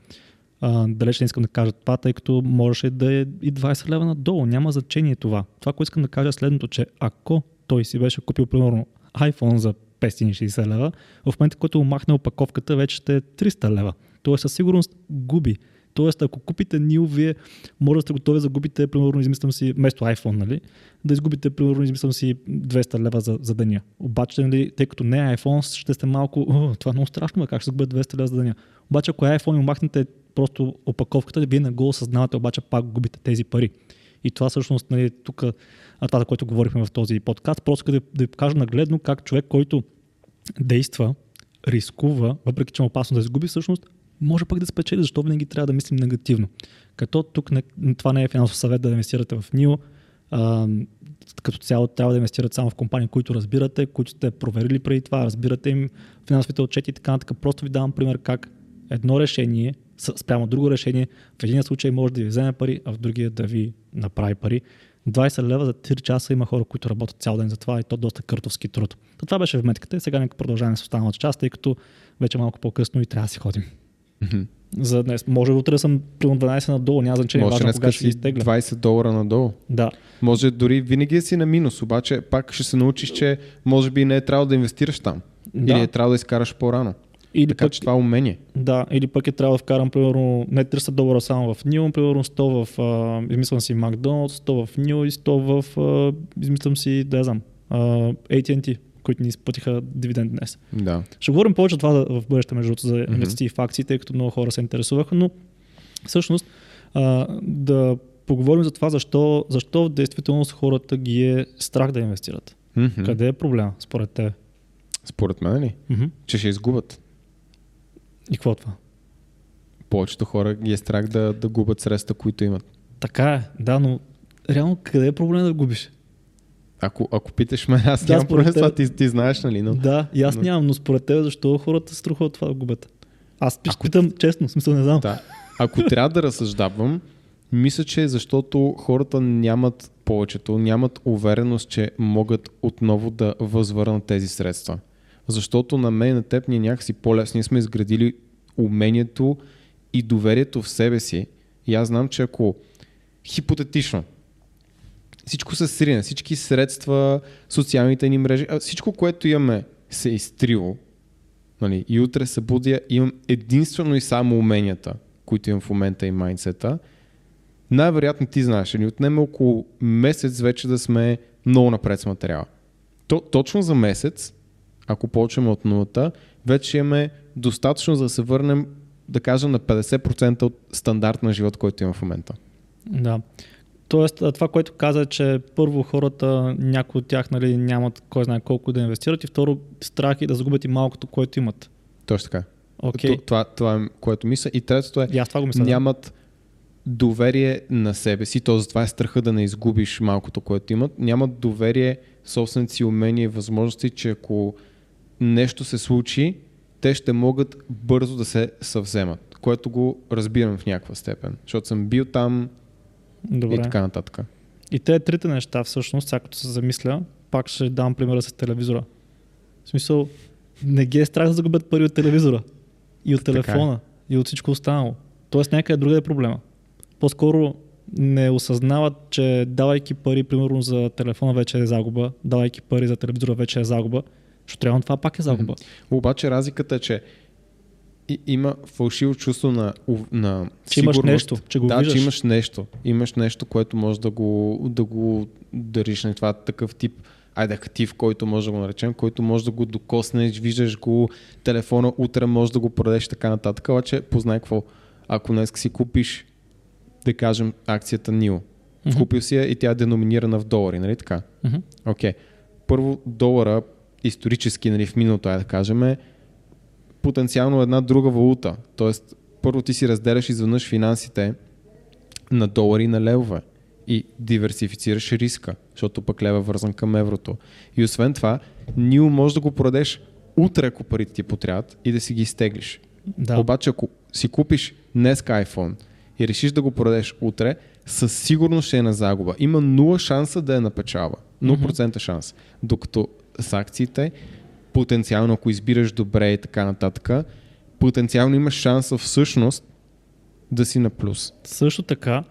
А, далеч не искам да кажа това, тъй като можеше да е и 20 лева надолу. Няма значение това. Това, което искам да кажа е следното, че ако той си беше купил примерно iPhone за 560 лева, в момента, който махне опаковката, вече ще е 300 лева. Тоест със сигурност губи. Тоест, ако купите Нил, вие може да сте готови да загубите, примерно, измислям си, вместо iPhone, нали, да изгубите, примерно, измислям си 200 лева за, за деня. Обаче, нали, тъй като не е iPhone, ще сте малко, това е много страшно, как ще загубя 200 лева за деня. Обаче, ако е iPhone и махнете просто опаковката, вие не го осъзнавате, обаче пак губите тези пари. И това всъщност, нали, тук, това, за което говорихме в този подкаст, просто да, да ви покажа нагледно как човек, който действа, рискува, въпреки че е опасно да изгуби, всъщност може пък да спечели, защо винаги трябва да мислим негативно. Като тук не, това не е финансов съвет да инвестирате в НИО, като цяло трябва да инвестирате само в компании, които разбирате, които сте проверили преди това, разбирате им финансовите отчети и така нататък. Просто ви давам пример как едно решение спрямо друго решение, в един случай може да ви вземе пари, а в другия да ви направи пари. 20 лева за 3 часа има хора, които работят цял ден за това и то доста къртовски труд. То това беше вметката и сега нека продължаваме с останалата част, тъй като вече малко по-късно и трябва да си ходим. Mm-hmm. За днес. Може утре да съм примерно 12 надолу, няма значение. Може днес си изтегля. 20 долара надолу. Да. Може дори винаги си на минус, обаче пак ще се научиш, че може би не е трябвало да инвестираш там. Да. Или е трябвало да изкараш по-рано. Или така, пък, че това е умение. Да, или пък е трябва да вкарам, примерно, не 300 долара само в Нил, примерно 100 в, а, измислям си Макдоналдс, 100 в Нил и 100 в, а, измислям си, да знам, а, AT&T, които ни изплатиха дивиденд днес. Да. Ще говорим повече от това в бъдеще, между другото, за инвестиции mm-hmm. в акции, тъй като много хора се интересуваха, но всъщност а, да поговорим за това, защо, защо в действителност хората ги е страх да инвестират. Mm-hmm. Къде е проблема, според те? Според мен ли? Mm-hmm. Че ще изгубят. И какво е това? Повечето хора ги е страх да, да губят средства, които имат. Така е, да, но реално къде е проблем да губиш? Ако, ако питаш ме, аз да, нямам проблем това, ти, ти знаеш, нали? Но, да, и аз но... нямам, но според теб защо хората се от това да губят? Аз ако... питам честно, смисъл не знам. Да. Ако трябва да разсъждавам, мисля, че защото хората нямат повечето, нямат увереност, че могат отново да възвърнат тези средства. Защото на мен и на теб ние някакси по-лесно. Ние сме изградили умението и доверието в себе си. И аз знам, че ако хипотетично всичко се срине, всички средства, социалните ни мрежи, всичко, което имаме се е изтрило, нали, и утре се будя, имам единствено и само уменията, които имам в момента и майнсета, най-вероятно ти знаеш, ни отнеме около месец вече да сме много напред с материала. То, точно за месец ако почваме от нулата, вече имаме достатъчно за да се върнем, да кажем, на 50% от стандарт на живот, който има в момента. Да. Тоест, това, което каза, е, че първо хората, някои от тях нали, нямат кой знае колко да инвестират и второ, страх и да загубят и малкото, което имат. Точно така. Okay. Това, това е което мисля. И третото е, това го мисля, нямат доверие на себе си, т.е. това е страха да не изгубиш малкото, което имат. Нямат доверие в собствените си умения и възможности, че ако нещо се случи, те ще могат бързо да се съвземат, което го разбирам в някаква степен, защото съм бил там Добре. и така нататък. И те трите неща всъщност, сега като се замисля, пак ще дам примера с телевизора. В смисъл, не ги е страх да загубят пари от телевизора и от е. телефона и от всичко останало. Тоест някъде друга е проблема. По-скоро не осъзнават, че давайки пари, примерно за телефона вече е загуба, давайки пари за телевизора вече е загуба, защото реално това пак е загуба. Обаче разликата е, че и, има фалшиво чувство на, на Че имаш сигурност. нещо, че го да, виждаш. че имаш нещо. Имаш нещо, което може да го, да го дариш на това такъв тип айде актив, който може да го наречем, който може да го докоснеш, виждаш го, телефона утре може да го продадеш така нататък, обаче познай какво. Ако днес си купиш, да кажем, акцията NIO, Мгм. купил си я и тя е деноминирана в долари, нали така? Окей. Okay. Първо, долара, исторически, нали, в миналото, е да кажем, е потенциално една друга валута. Тоест, първо ти си разделяш изведнъж финансите на долари и на левове и диверсифицираш риска, защото пък лева е вързан към еврото. И освен това, НИО може да го продадеш утре, ако парите ти потрябват и да си ги изтеглиш. Да. Обаче, ако си купиш днес iPhone и решиш да го продадеш утре, със сигурност ще е на загуба. Има 0 шанса да е на печалба. 0% шанс. Докато с акциите, потенциално, ако избираш добре и така нататък, потенциално имаш шанса всъщност да си на плюс. Също така,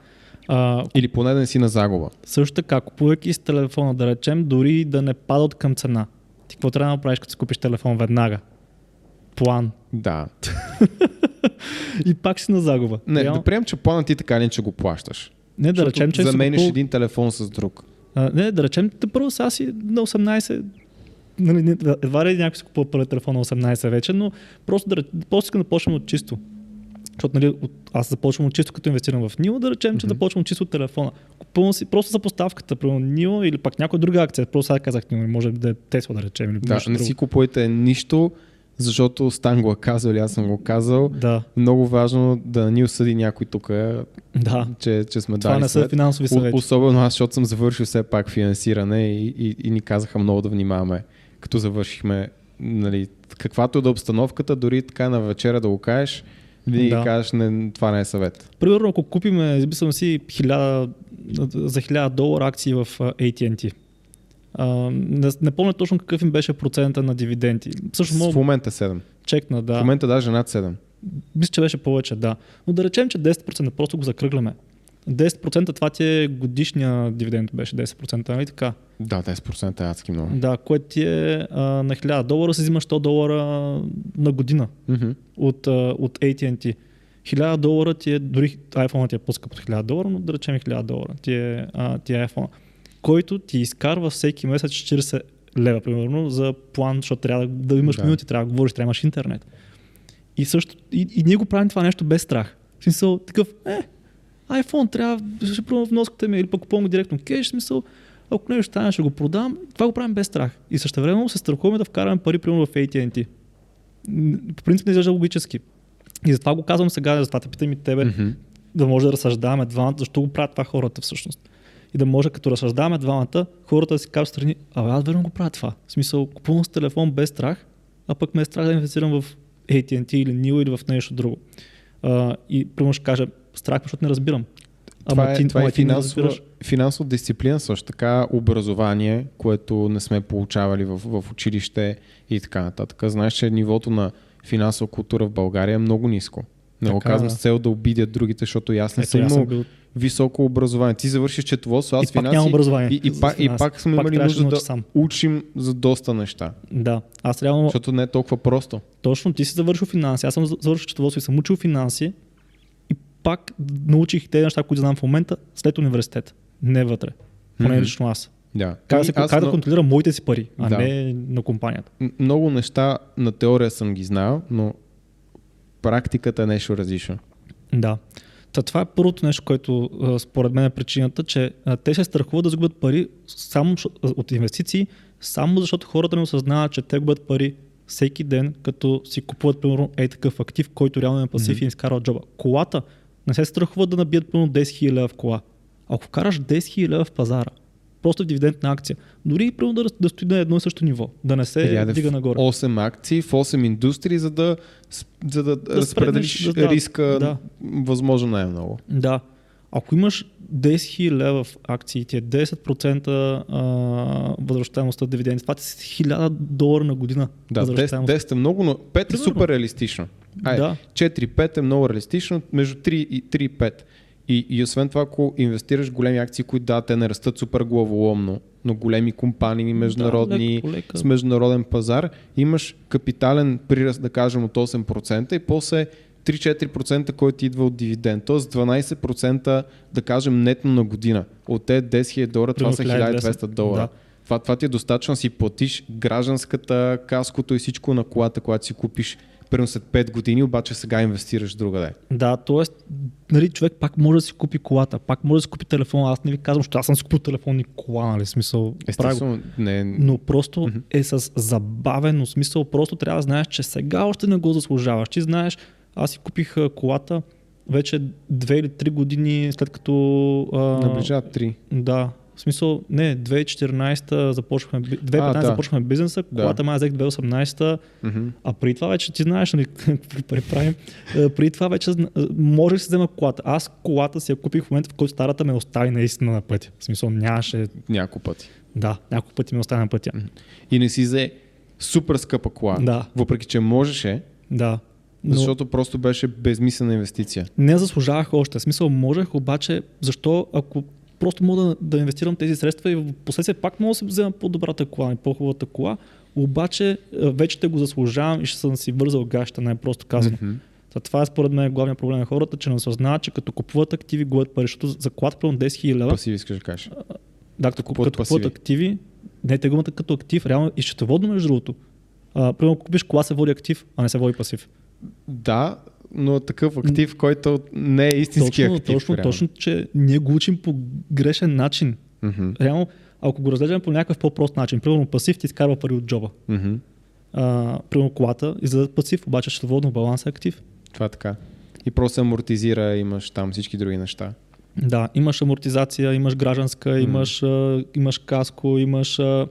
а, Или поне да не си на загуба. също така, купувайки с телефона, да речем, дори да не падат към цена. Ти какво трябва да направиш, като си купиш телефон веднага? План. Да. И пак си на загуба. Не, Реално- да приемем, че плана ти така не, че го плащаш. не да Защото речем, че замениш купил- един телефон с друг. А, не, да речем, те първо сега си на 18, нали, едва ли някой си купува първи телефон на 18 вече, но просто, да, просто искам да почнем от чисто. Защото нали, от, аз започвам от чисто, като инвестирам в Нио, да речем, че Мгм. започвам от чисто от телефона. Купувам си просто за поставката, примерно Нио или пак някоя друга акция. Просто сега казах Нио, може да е Тесла, да речем. Или Да, не друго. си купувайте нищо, защото Стан го е казал или аз съм го казал. Да, Много важно да ни осъди някой тук, да. че, че сме Това дали не са съвет. финансови съвети. Особено аз, защото съм завършил все пак финансиране и, и, и ни казаха много да внимаваме, като завършихме, нали, каквато и да е обстановката, дори така на вечера да го кажеш, винаги Да. кажеш, не, това не е съвет. Примерно, ако купиме, измислям си, 1000, за 1000 долара акции в AT&T. А, не, не помня точно какъв им беше процента на дивиденти. Също В мога момента 7. чекна, да. В момента даже над 7. Мисля, че беше повече, да. Но да речем, че 10% просто го закръгляме. 10% това ти е годишния дивиденд беше 10%, нали така? Да, 10% е адски много. Да, което ти е а, на 1000 долара, си взимаш 100 долара на година Мгм. от, а, от AT&T. 1000 долара ти е, дори iPhone ти е по-скъп от 1000 долара, но да речем 1000 долара ти е, а, ти е iPhone, който ти изкарва всеки месец 40 лева, примерно, за план, защото трябва да, да имаш да. минути, трябва да говориш, трябва да имаш интернет. И също, и, и ние го правим това нещо без страх. В смисъл, такъв, е, iPhone трябва, ще пробвам вноската ми или пък купувам го директно кеш, в смисъл, ако нещо стане, ще го продам. Това го правим без страх. И също време се страхуваме да вкараме пари, примерно в AT&T. По принцип не изглежда логически. И затова го казвам сега, затова те питам и тебе, Мгм. да може да разсъждаваме двамата, защо го правят това хората всъщност. И да може като разсъждаваме двамата, хората да си кажат страни, абе аз верно го правя това. В смисъл, купувам с телефон без страх, а пък ме е страх да инвестирам в AT&T или NIO или в нещо друго. А, и примерно ще кажа, страх, защото не разбирам. Това е, това е ама ти не финансова, разбираш. Финансова дисциплина, също така образование, което не сме получавали в, в училище и така нататък. Знаеш, че нивото на финансова култура в България е много ниско. Не го казвам да. с цел да обидят другите, защото и аз не Ето, съм имал бил... високо образование. Ти завършиш четоводство, аз и пак финанси. образование. И, и, пак, и пак сме Пак имали нужда да науча сам. учим за доста неща. Да, аз реално Защото не е толкова просто. Точно, ти си завършил финанси, аз съм завършил четоводство и съм учил финанси и пак научих тези неща, които знам в момента след университет, не вътре. Поне лично аз. Да. Как, да, се, аз как да но- контролирам моите си пари, а Да. не на компанията. Много неща на теория съм ги знал, но практиката е нещо различно. Да. Та, това е първото нещо, което според мен е причината, че те се страхуват да загубят пари само от инвестиции, само защото хората не осъзнават, че те губят пари всеки ден, като си купуват, примерно, е такъв актив, който реално е пасив Мгм. и изкарва джоба. Колата не се страхуват да набият примерно 10 000 лева в кола. Ако вкараш 10 000 лева в пазара, просто в дивидендна акция, дори примерно да, да стои на едно и също ниво, да не се Или айде дига нагоре. 8 акции, в 8 индустрии, за да, за да, разпределиш спреднеш, да, да, риска да. възможно най-много. Да. Ако имаш 10 000 лева в акциите, 10% а, възвръщаемост от дивиденти. Това е 1000 долара на година. Да, 10, 10 е много, но 5 е супер реалистично. Ай, Да. 4-5 е много реалистично, между 3 и 3-5. И, и освен това, ако инвестираш в големи акции, които да, те не растат супер главоломно, но големи компании, международни, леко, лека. с международен пазар, имаш капитален прираст, да кажем, от 8% и после 3-4%, който идва от дивиденд. Тоест 12% да кажем нетно на година. От те 10 000 долара, това са Примерно 1200 долара. Да. Това, това ти е достатъчно да си платиш гражданската, каското и всичко на колата, която си купиш примерно след 5 години, обаче сега инвестираш другаде. Да, т.е. Нали, човек пак може да си купи колата, пак може да си купи телефон. Аз не ви казвам, че аз съм си купил телефон и кола, нали, смисъл. Естествено, не, Но просто е с забавено смисъл. Просто трябва да знаеш, че сега още не го заслужаваш. Ти знаеш, аз си купих колата вече две или три години след като... А, наближават 3. Да. В смисъл, не, 2014 започнахме, би- 2015 да. започнахме бизнеса, Да. колата май взех 2018 Мгм. а преди това вече ти знаеш, нали, какви пари правим. А, Преди това вече а, можех да си взема колата. Аз колата си я купих в момента, в който старата ме остави наистина на пътя. В смисъл нямаше... Няколко пъти. Да, няколко пъти ме остави на пътя. И не си взе супер скъпа кола. Да. Въпреки, че можеше, Да. Но защото просто беше безмислена инвестиция. не заслужавах още. В смисъл можех, обаче защо ако просто мога да, да инвестирам тези средства и в последствие пак мога да си взема по-добрата кола и по-хубавата кола, обаче вече те го заслужавам и ще съм си вързал гаща, най-просто казано. Мгм. Та, това е според мен главният проблем на хората, че не осъзнават, че като купуват активи, губят пари, защото за колата примерно 10 000 лева, Пасиви искаш да кажеш. да, като, купуват купуват активи, не те гумата като актив, реално и счетоводно между другото. А, примерно купиш кола се води актив, а не се води пасив. Да, но такъв актив, който не е истински точно, актив. точно, реално. точно, че ние го учим по грешен начин. Мгм. Реално, ако го разглеждаме по някакъв по-прост начин, примерно пасив ти изкарва пари от джоба. Мгм. А, примерно колата излиза пасив, обаче счетоводно баланс е актив. Това е така. И просто амортизира, имаш там всички други неща. Да, имаш амортизация, имаш гражданска, имаш, а, имаш каско, имаш а,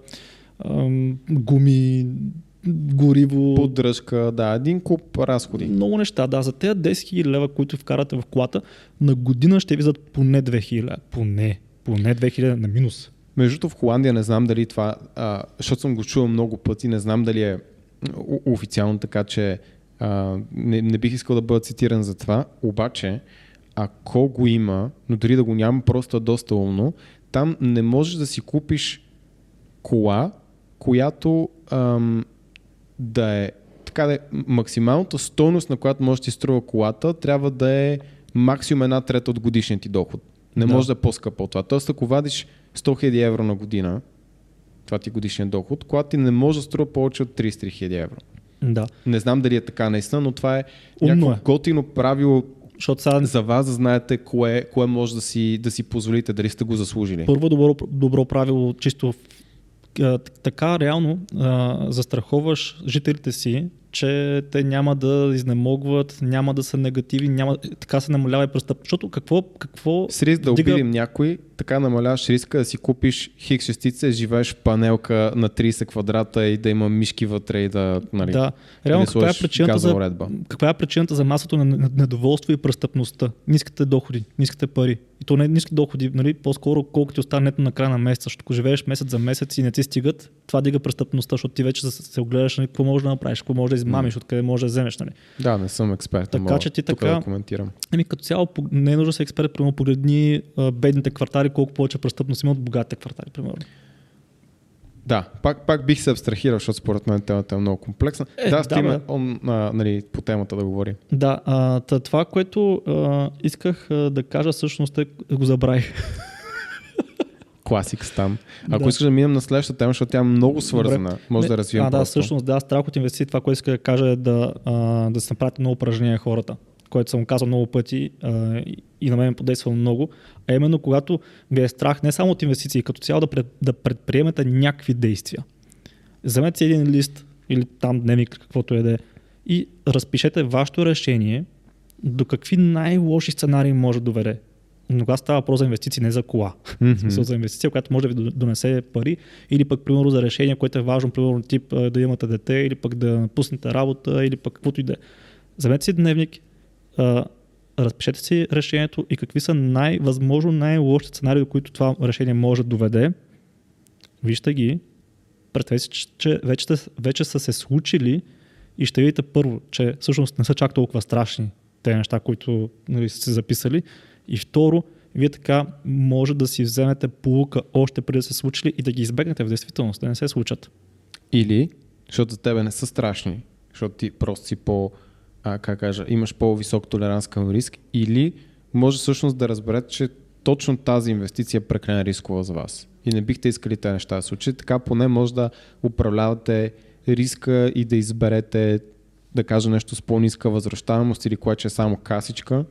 ам, гуми, гориво. Поддръжка, да, един куп разходи. Много неща. Да, за тези 10 000 лева, които вкарате в колата, на година ще визат поне 2 000 лева. Поне. Поне 2 000 на минус. Между другото в Холандия не знам дали това, а, защото съм го чувал много пъти, не знам дали е официално така, че а, не, не бих искал да бъда цитиран за това, обаче ако го има, но дори да го няма, просто е доста умно, там не можеш да си купиш кола, която ам, да е така да е, максималната стойност, на която може да ти струва колата, трябва да е максимум една трета от годишния ти доход. Не Да. може да е по-скъпа от това. Тоест, ако вадиш 100 000 евро на година, това ти е годишния доход, колата ти не може да струва повече от 33 000 евро. Да. Не знам дали е така наистина, но това е Умно някакво е. готино правило Защото сега за вас да знаете кое, кое може да си, да си позволите, дали сте го заслужили. първо добро, добро правило, чисто така реално а, застраховаш жителите си, че те няма да изнемогват, няма да са негативи, няма, така се намалява и престъп. Защото какво, какво С риск да вдига- обидим някой, така намаляваш риска да си купиш хикс частица, живееш в панелка на 30 квадрата и да има мишки вътре и да... Нали, Да, реално каква е, причината за, уредба. каква е причината за масата на недоволство и престъпността? Ниските доходи, ниските пари. И то не ниски доходи, нали? по-скоро колко ти остане нето на края на месеца, защото ако живееш месец за месец и не ти стигат, това дига престъпността, защото ти вече се- се огледаш нали, какво можеш да направиш, какво можеш да измамиш, откъде можеш да вземеш. Нали? Да, не съм експерт. Така мога че ти така- да коментирам. Еми, като цяло не е нужда да си експерт, примерно погледни бедните квартали, колко повече престъпност има от богатите квартали, примерно. Да, пак, пак бих се абстрахирал, защото според мен темата е много комплексна. Е, да, да, бе. он, а, нали, по темата да говорим. Да, а, това, което а, исках а, да кажа, всъщност е, го забравих. Класик там. Ако Да. искаш да минем на следващата тема, защото тя е много свързана, Добре. може да развием А, да, просто. всъщност, да, страх от инвестиции, това, което иска да кажа е да, а, да се направят много упражнения хората, което съм казал много пъти а, и- и на мен подейства много, а именно когато ви е страх не само от инвестиции, като цяло да, пред, да предприемете някакви действия. Вземете си един лист или там дневник, каквото е да е, и разпишете вашето решение до какви най-лоши сценарии може да доведе. Но когато става въпрос за инвестиции, не за кола. В смисъл за инвестиция, която може да ви донесе пари, или пък, примерно, за решение, което е важно, примерно, тип да имате дете, или пък да напуснете работа, или пък каквото и да е. Вземете си дневник, а, разпишете си решението и какви са най-възможно най-лошите сценарии, до които това решение може да доведе. Вижте ги, представете си, че вече, вече са се случили и ще видите първо, че всъщност не са чак толкова страшни те неща, които нали, сте записали. И второ, вие така може да си вземете полука още преди да се случили и да ги избегнете в действителност, да не се случат. Или, защото за тебе не са страшни, защото ти просто си по, а, как кажа, имаш по-висок толеранс към риск, или може всъщност да разберете, че точно тази инвестиция е прекалено рискова за вас. И не бихте искали тези неща да случат. Така поне може да управлявате риска и да изберете, да кажа нещо с по-ниска възвръщаемост или което е само касичка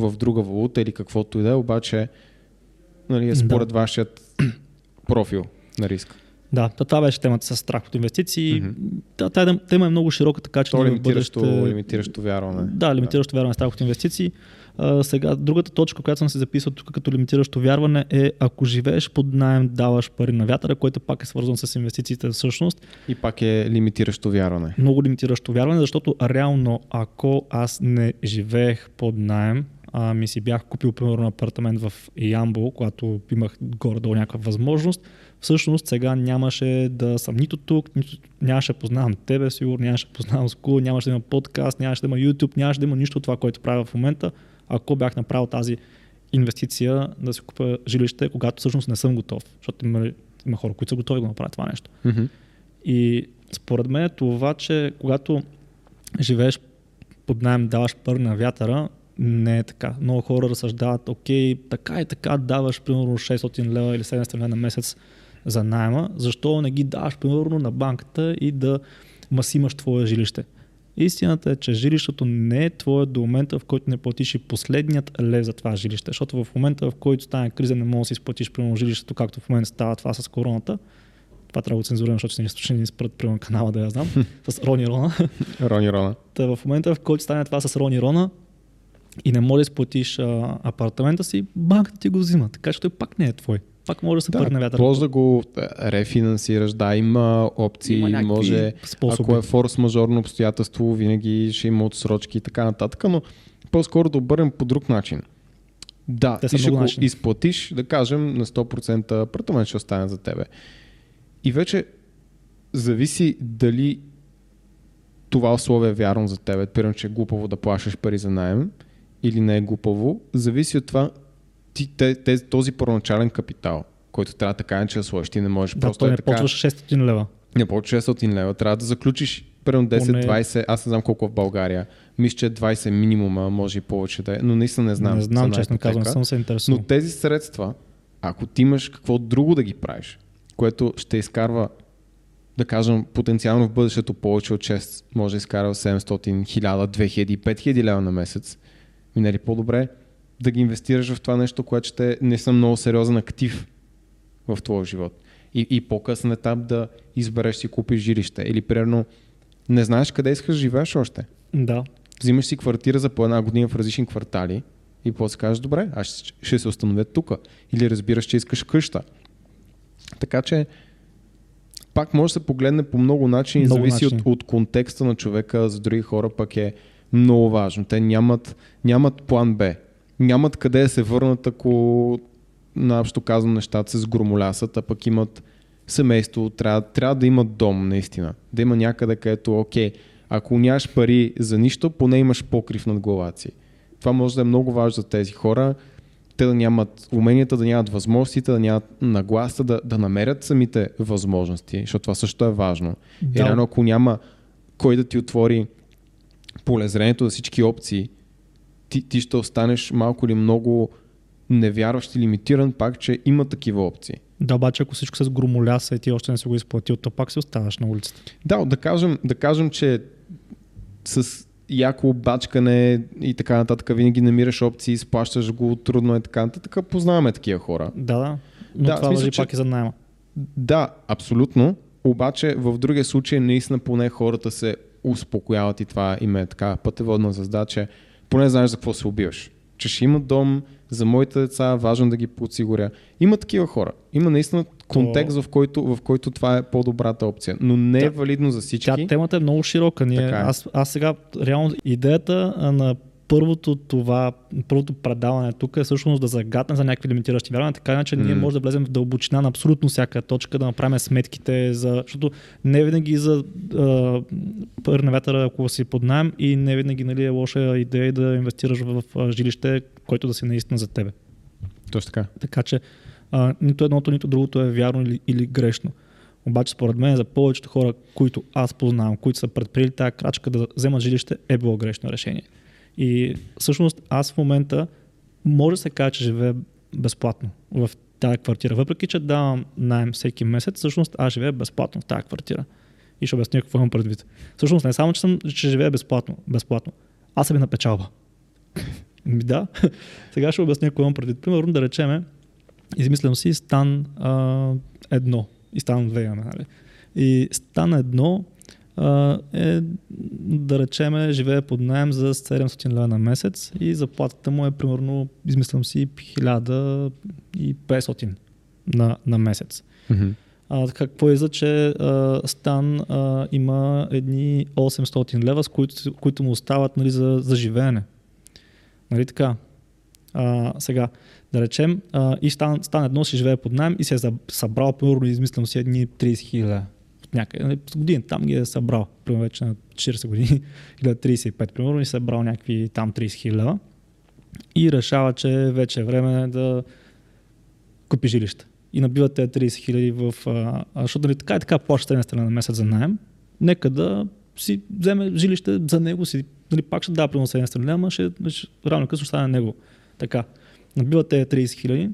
в друга валута или каквото и да е, обаче нали, е според да. вашият профил на риск. Да, това беше темата с страх от инвестиции. Mm-hmm. Тази тема е много широка, така че... То лимитиращо, бъдеще... лимитиращо вярване. Да, лимитиращо да. вярване страх от инвестиции. А, сега, другата точка, която съм се записал тук като лимитиращо вярване е ако живееш под найем, даваш пари на вятъра, което пак е свързано с инвестициите всъщност. И пак е лимитиращо вярване. Много лимитиращо вярване, защото реално ако аз не живеех под найем, а, ми си бях купил примерно апартамент в Ямбол, когато имах горе-долу някаква възможност, всъщност сега нямаше да съм нито тук, нито, нямаше да познавам тебе, сигурно нямаше да познавам School, нямаше да има подкаст, нямаше да има YouTube, нямаше да има нищо от това, което правя в момента, ако бях направил тази инвестиция да си купя жилище, когато всъщност не съм готов. Защото има, има хора, които са готови да направят това нещо. Mm-hmm. И според мен е това, че когато живееш под найем, даваш пари на вятъра, не е така. Много хора разсъждават, окей, така и така даваш примерно 600 лева или 700 лева на месец за найема, защо не ги даваш примерно на банката и да масимаш твое жилище. Истината е, че жилището не е твое до момента, в който не платиш и последният лев за това жилище. Защото в момента, в който стане криза, не можеш да си изплатиш примерно жилището, както в момента става това с короната. Това трябва да цензурирам, защото се не ще ни спрат примерно канала, да я знам. с Рони Рона. Рони Рона. Та в момента, в който стане това с Рони Рона, и не можеш да изплатиш а, апартамента си, банката ти го взима. Така че той пак не е твой. Пак може да се да, пари на вятъра. Може да го е, рефинансираш, да, има опции, има може, способи. ако е форс-мажорно обстоятелство, винаги ще има отсрочки и така нататък, но по-скоро да обърнем по друг начин. Да, Те ти ще го начини. изплатиш, да кажем, на 100% апартамент ще остане за тебе. И вече зависи дали това условие е вярно за тебе. Примерно, че е глупаво да плащаш пари за найем или не е глупаво, зависи от това ти, те, те, този първоначален капитал, който трябва така че да сложиш, ти не можеш да, просто е не така... почваш 600 лева. Не почваш 600 лева, трябва да заключиш примерно 10-20, аз не знам колко в България. Мисля, че 20 минимума, може и повече да е, но наистина не знам. Не знам, честно казвам, съм се интересувал. Но тези средства, ако ти имаш какво друго да ги правиш, което ще изкарва да кажем, потенциално в бъдещето повече от 6, може да изкарва 700, 1000, 2000, 5000 лева на месец, минали по-добре да ги инвестираш в това нещо, което ще не съм много сериозен актив в твоя живот. И, и по-късен етап да избереш си купиш жилище. Или примерно не знаеш къде искаш да живееш още. Да. Взимаш си квартира за по една година в различни квартали и после кажеш, добре, аз ще се установя тук. Или разбираш, че искаш къща. Така че пак може да се погледне по много начини, много зависи начин. от, от контекста на човека, за други хора пък е много важно. Те нямат, нямат план Б. Нямат къде да се върнат, ако наобщо казвам нещата се сгромолясат, а пък имат семейство, трябва, трябва да имат дом, наистина. Да има някъде, където, окей, ако нямаш пари за нищо, поне имаш покрив над главата си. Това може да е много важно за тези хора те да нямат уменията, да нямат възможностите, да нямат нагласа, да, да намерят самите възможности, защото това също е важно. Да. И рано, ако няма кой да ти отвори полезрението за всички опции, ти, ти ще останеш малко или много невярващ и лимитиран пак, че има такива опции. Да, обаче ако всичко с громоляса и ти още не си го изплатил, то пак си оставаш на улицата. Да, да кажем, да кажем че с яко бачкане и така нататък, винаги намираш опции, изплащаш го, трудно е така нататък. Познаваме такива хора. Да, да. Но да, това смисъл, че... пак и за найма. Да, абсолютно. Обаче в другия случай наистина поне хората се успокояват и това им е така пътеводна звезда, че поне знаеш за какво се убиваш. Че ще има дом, за моите деца, важно да ги подсигуря. Има такива хора. Има наистина контекст, в който, в който това е по-добрата опция. Но не е валидно за всички. Тя темата е много широка. Ние, е. аз, аз сега, реално, идеята на първото това, първото предаване тук е всъщност да загадне за някакви лимитиращи вярвания, така иначе mm. ние може да влезем в дълбочина на абсолютно всяка точка, да направим сметките, за, защото не винаги за пърна вятъра, ако си под найем и не винаги нали, е лоша идея да инвестираш в жилище, което да си наистина за тебе. Точно така. Така че а, нито едното, нито другото е вярно или, или грешно. Обаче според мен за повечето хора, които аз познавам, които са предприели тази крачка да вземат жилище, е било грешно решение. И всъщност аз в момента може да се каже, че живея безплатно в тази квартира. Въпреки, че давам найем всеки месец, всъщност аз живея безплатно в тази квартира. И ще обясня какво имам предвид. Всъщност не само, че, съм, че живея безплатно, безплатно. Аз съм и на печалба. Да. Сега ще обясня какво имам предвид. Примерно да речеме, измислям си стан а, едно и стан две имаме. Нали? И стан едно е, да речеме, живее под найем за 700 лева на месец и заплатата му е примерно, измислям си, 1500 на, на месец. Mm-hmm. А, какво е за, че а, Стан а, има едни 800 лева, с които, които му остават нали, за, за живеене. Нали така? А, сега, да речем, а, и Стан, Стан едно си живее под найем и се е събрал, примерно, измислям си едни 30 хиляди някъде. Нали, години там ги е събрал, примерно вече на 40 години или на 35, примерно, и е събрал някакви там 30 хиляди и решава, че вече е време да купи жилище. И набива тези 30 хиляди в... А, защото нали, така и така плаща една страна на месец за найем, нека да си вземе жилище за него си. Нали, пак ще дава примерно 7 страна, ама ще, ще рано късно ще стане него. Така. Набива тези 30 хиляди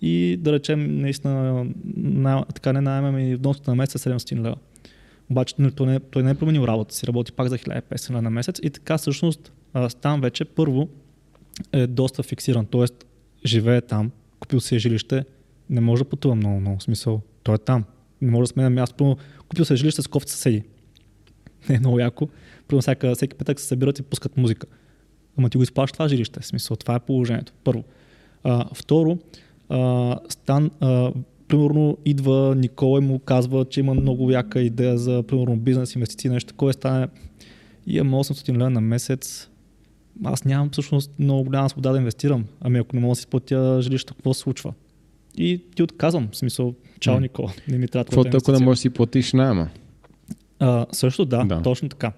и да речем наистина на, така не найемаме и вноската на месец 700 е лева. Обаче той не, той не е променил работа си, работи пак за 1500 лева на месец и така всъщност там вече първо е доста фиксиран, т.е. живее там, купил си е жилище, не може да пътува много, много смисъл. Той е там. Не може да сменя място. Купил се е жилище с кофти съседи. Не е много яко. Първо всяка, всеки петък се събират и пускат музика. Ама ти го изплащаш това жилище. В смисъл, това е положението. Първо. А, второ, а, Стан, а, примерно идва Никола и му казва, че има много яка идея за примерно бизнес, инвестиции, нещо такова, стане имам 800 лева на месец, аз нямам всъщност много голяма свобода да инвестирам. Ами ако не мога да си платя жилището, какво се случва? И ти отказвам, в смисъл, чао Никола, не ми трябва Какво ако не можеш да си платиш найема? А, също да, да, точно така.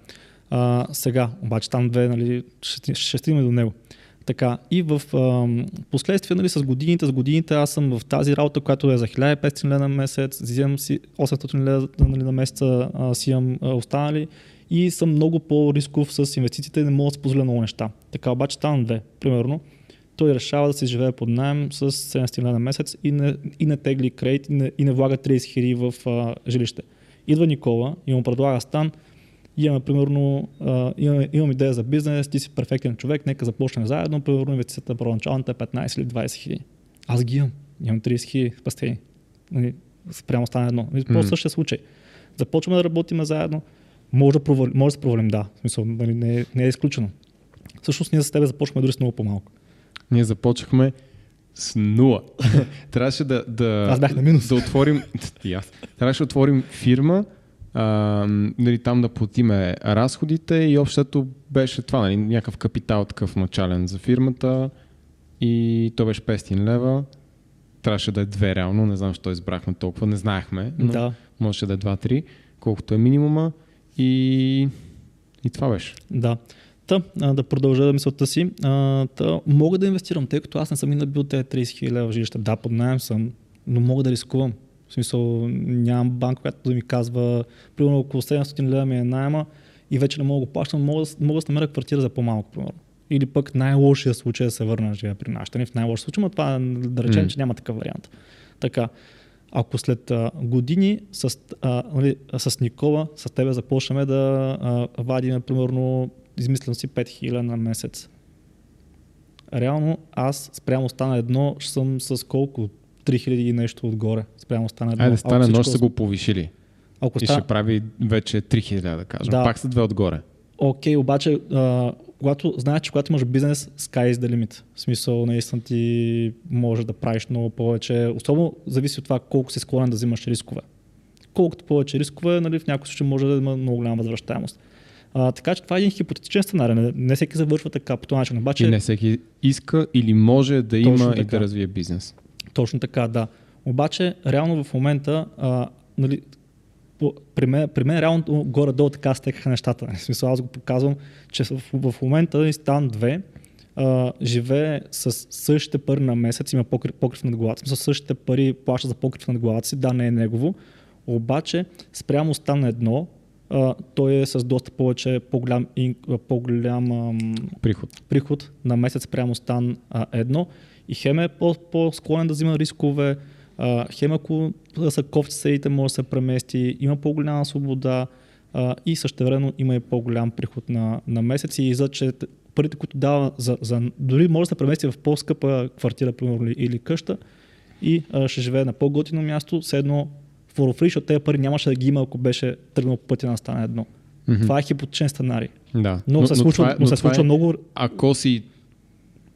А, сега, обаче там две, нали, ще, ще стигнем до него. Така, и в а, последствие, нали, с годините, с годините аз съм в тази работа, която е за 1500 лева на месец, взимам си 800 лева нали, на месеца, а, си имам а, останали и съм много по-рисков с инвестициите и не мога да си позволя много неща. Така, обаче там две, примерно, той решава да се живее под найем с 700 лева на месец и не, и не тегли кредит и не, и не влага 30 хиляди в а, жилище. Идва Никола и му предлага стан, имаме, примерно, а, имаме, имам идея за бизнес, ти си перфектен човек, нека започнем заедно, примерно инвестицията първоначалната е 15 или 20 хиляди. Аз ги имам, имам 30 хиляди спастени. Нали, спрямо стане едно. По същия случай. Започваме да работим заедно, може да, провали, може да се провалим, да. В смисъл, нали, не, е, не е изключено. Всъщност ние с тебе започваме дори с много по-малко. Ние започнахме с нула. Трябваше да, да, Аз бях на минус. да отворим. Трябваше да отворим фирма, а, нали, там да платиме разходите и общото беше това, нали, някакъв капитал такъв начален за фирмата и то беше 500 лева. Трябваше да е две реално, не знам защо избрахме толкова, не знаехме, но да. можеше да е 2-3, колкото е минимума и, и това беше. Да. Та, да продължа да мисълта си. А, та, мога да инвестирам, тъй като аз не съм и набил тези 30 000 лева жилища. Да, под найем съм, но мога да рискувам. В смисъл, нямам банка, която да ми казва, примерно около 700 лева ми е найема и вече не мога да го плащам, мога, мога да намеря квартира за по-малко, примерно. Или пък най-лошия случай е да се върна да живея при нашата. В най-лошия случай, но това да речем, mm. че няма такъв вариант. Така, ако след а, години с, а, нали, с Никола, с тебе започнем да а, вадим, примерно, измислям си 5000 на месец. Реално аз спрямо стана едно, ще съм с колко? 3000 и нещо отгоре. Спрямо стана едно. Айде, стане едно, ще са го повишили. Ако и ста... ще прави вече 3000, да кажем. Да. Пак са две отгоре. Окей, okay, обаче, а, когато знаеш, че когато имаш бизнес, sky is the limit. В смисъл, наистина ти може да правиш много повече. Особено зависи от това колко си склонен да взимаш рискове. Колкото повече рискове, нали, в някои случаи може да има много голяма възвръщаемост. А, така че това е един хипотетичен сценарий. Не, не всеки завършва така по този начин. Обаче, И не всеки иска или може да има Точно и така. да развие бизнес. Точно така, да. Обаче, реално в момента, а, нали, при, мен, при мен реално горе-долу така стекаха нещата. В смисъл, аз го показвам, че в, в момента Стан 2 а, живее с същите пари на месец, има покрив, покрив над главата си, с същите пари плаща за покрив над главата си, да, не е негово, обаче спрямо Стан 1, а, той е с доста повече, по-голям, по-голям ам, Приход. приход на месец прямо стан едно и хем е по- по-склонен да взима рискове, а, хем ако са кофти може да се премести, има по-голяма свобода а, и същевременно има и по-голям приход на, на месец и за че парите, които дава за, за, дори може да се премести в по-скъпа квартира, примерно, или- или къща и а, ще живее на по-готино място, все едно for free, защото тези пари нямаше да ги има, ако беше тръгнал по пътя на стана едно. Мгм. Това е хипотечен сценарий. Да. Но, се случва, това е- но се случва е, много Ако си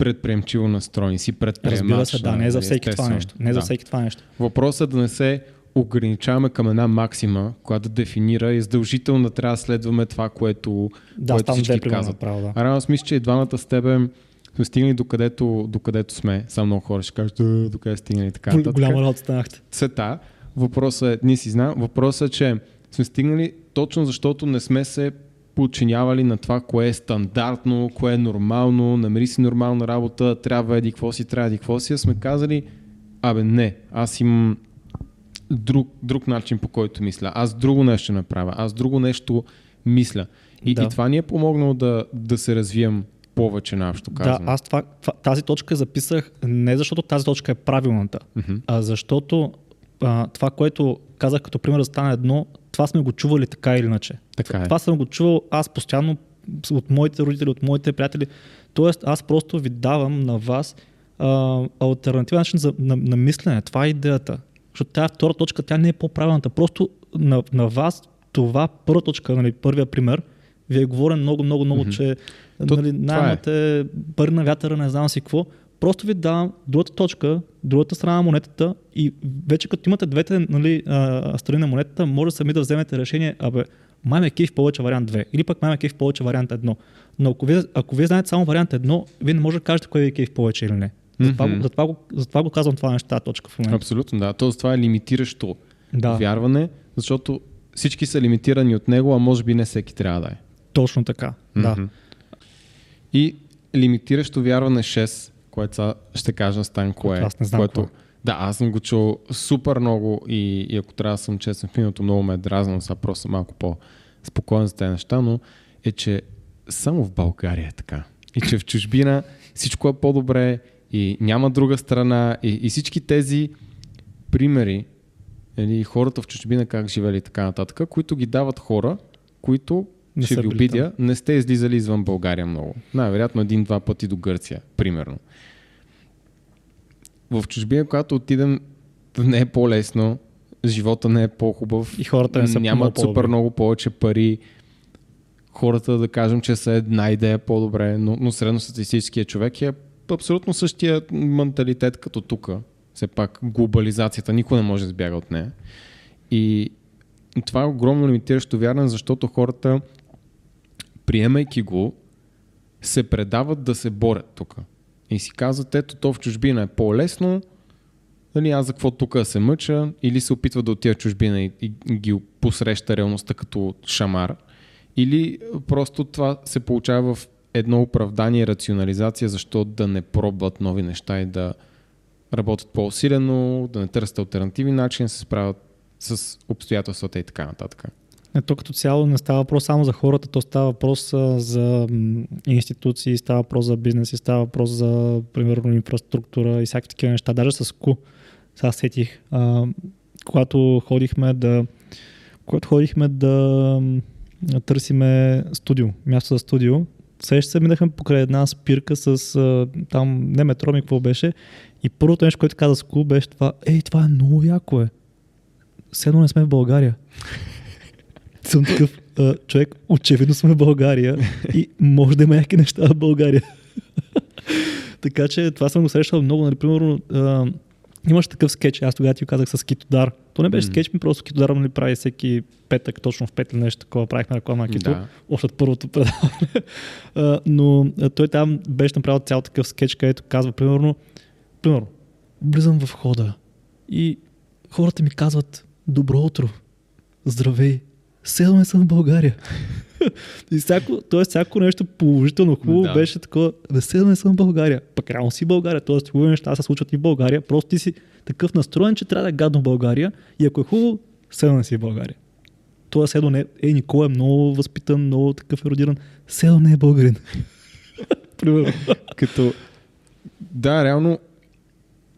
предприемчиво настроен, си предприемач. Разбира се, да, не е за нали, всеки това нещо. Не е за Да. всеки това нещо. Въпросът е да не се ограничаваме към една максима, която да дефинира и задължително да трябва да следваме това, което, Да, което всички примерно казват. направо, да. А реално аз мисля, че и двамата с тебе сме стигнали докъдето, докъдето сме. Само много хора ще кажат, «Е, докъде стигнали и така Гол-. Голяма работа станахте. Цвета. Въпросът е, ние си знаем, въпросът е, че сме стигнали точно защото не сме се подчинявали на това, кое е стандартно, кое е нормално, намери си нормална работа, трябва еди какво си, трябва еди какво си, а сме казали, абе не, аз имам друг, друг начин по който мисля, аз друго нещо направя, аз друго нещо мисля. И, Да. и това ни е помогнало да, да се развием повече на общо Да, казано. аз това, това, тази точка записах не защото тази точка е правилната, Мгм. а защото а, това, което казах като пример да стане едно, това сме го чували така или иначе. Така е. Това съм го чувал аз постоянно от моите родители, от моите приятели. Тоест, аз просто ви давам на вас а, альтернативен начин за, на, на мислене. Това е идеята. Защото тази втора точка, тя не е по-правилната. Просто на, на вас това първа точка, нали, първия пример, ви е говорен много, много, много, Мгм. че нали, е. наймате пари на вятъра, не знам си какво. Просто ви давам другата точка, другата страна на монетата и вече като имате двете нали, а, страни на монетата, може сами да вземете решение, абе, май ме кеф повече вариант 2 или пък май ме кеф повече вариант 1. Но ако вие, ако вие знаете само вариант 1, вие не може да кажете кое ви е кеф повече или не. Затова, го, затова, го, затова го казвам това нещо, тази точка в момента. Абсолютно, да. Тоест това е лимитиращо Да, вярване, защото всички са лимитирани от него, а може би не всеки трябва да е. точно така. Да. Мгм. И лимитиращо вярване 6, което ще кажа Стан кое е. аз не знам което, кое. Да, аз съм го чул супер много и, и ако трябва да съм честен в миналото, много ме е дразнал, сега просто малко по-спокоен за тези неща, но е, че само в България е така. И че в чужбина всичко е по-добре и няма друга страна и, и всички тези примери, или хората в чужбина как живели и така нататък, които ги дават хора, които Не ще ви обидя, не сте излизали извън България много. Най-вероятно един-два пъти до Гърция, примерно. В чужбина, когато отидем, не е по-лесно, живота не е по-хубав, И хората не са нямат много супер много повече пари, хората да кажем, че са една идея по-добре, но, но средностатистическият човек е абсолютно същия менталитет като тук. Все пак глобализацията, никой не може да избяга от нея. И това е огромно лимитиращо вярване, защото хората, приемайки го, се предават да се борят тук. И си казват, ето то в чужбина е по-лесно, нали, аз за какво тук се мъча, или се опитва да отида в чужбина и, и ги посреща реалността като шамар, или просто това се получава в едно оправдание и рационализация, защо да не пробват нови неща и да работят по-усилено, да не търсят альтернативни начини, да се справят с обстоятелствата и така нататък. Не, то като цяло не става въпрос само за хората, то става въпрос за институции, става въпрос за бизнес, и става въпрос за, примерно, инфраструктура и всякакви такива неща. Даже с КУ, сега сетих, когато ходихме да когато ходихме да търсиме студио, място за студио, сеща се, минахме покрай една спирка с там, не метро ми, какво беше, и първото нещо, което каза с КУ беше това, ей, това е много яко е. Седно не сме в България съм такъв а, човек, очевидно сме в България и може да има някакви неща в България. така че това съм го срещал много. Нали, примерно, а, имаш такъв скетч, аз тогава ти го казах с Китодар, То не беше М. скетч, ми просто Кито Даром ли прави всеки петък, точно в пет или нещо такова, правихме реклама на Кито, Да. още от първото предаване. А, Но а, той там беше направил цял такъв скетч, където казва, примерно, примерно, влизам в хода и хората ми казват, добро утро, здравей, седаме съм в България. И всяко, т.е. всяко нещо положително хубаво Да. беше такова, веселен съм в България. Пък реално си България, т.е. хубави неща се случват и в България. Просто ти си такъв настроен, че трябва да е гадно в България и ако е хубаво, седна си в България. Това седо не е, Никола е много възпитан, много такъв еродиран. Седо не е българин. Примерно. Като, да, реално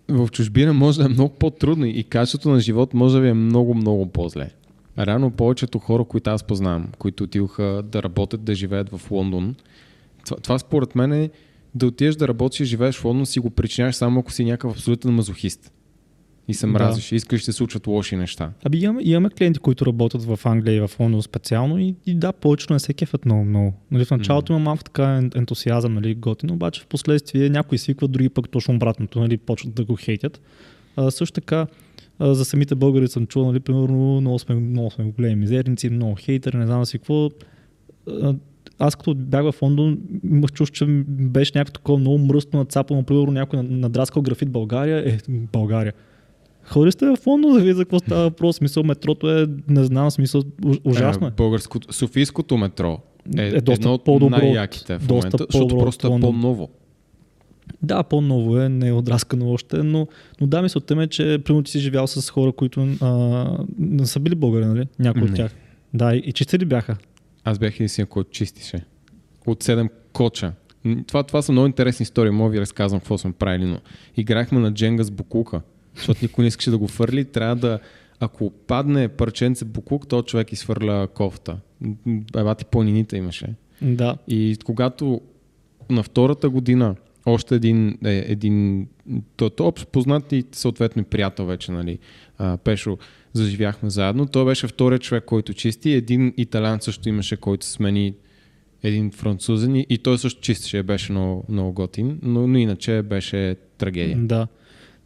в чужбина може да е много по-трудно и качеството на живот може да ви е много, много по-зле. Реално повечето хора, които аз познавам, които отидоха да работят, да живеят в Лондон, това, това според мен е да отидеш да работиш и живееш в Лондон, си го причиняваш само ако си някакъв абсолютен мазохист. И се Да. мразиш, и искаш да се случват лоши неща. Аби имаме, имаме клиенти, които работят в Англия и в Лондон специално и, и да, повечето не се кефят много, много. Нали, в началото има малко така ен- ентусиазъм, нали, готино, обаче в последствие някои свикват, други пък точно обратното, нали, почват да го хейтят. А, също така, а, за самите българи съм чувал, нали, примерно, много сме, много сме големи мизерници, много хейтери, не знам си какво. А, аз като бях в Лондон, имах чуш, че беше някакво такова много мръсно нацапано, примерно някой надраскал графит България. Е, България. Ходили сте в Лондон да видите за какво става въпрос. Смисъл, метрото е, не знам, смисъл, ужасно е. Е, българското, Софийското метро е, Е доста едно от по-добро най-яките в доста момента, защото просто е по-ново. Да, по-ново е, не е отраскано още, но, но да, мисълта ми е, че примерно ти си живял с хора, които а, не са били българи, нали? Някои от тях. Да, и, и чисти ли бяха? Аз бях единствен, който чистише. От 7 коча. Това, това са много интересни истории. Мога ви разказвам какво сме правили, но играхме на дженга с букука, защото никой не искаше да го фърли. Трябва да, ако падне парченце букук, то човек изхвърля кофта. М, м, Еба ти планините имаше. Да. И когато на втората година още един, е, един той е общ познат и съответно и приятел вече, нали, а, Пешо, заживяхме заедно. Той беше вторият човек, който чисти. Един италян също имаше, който смени един французен и, и той също чистеше, беше много, много готин, но, но иначе беше трагедия. Да.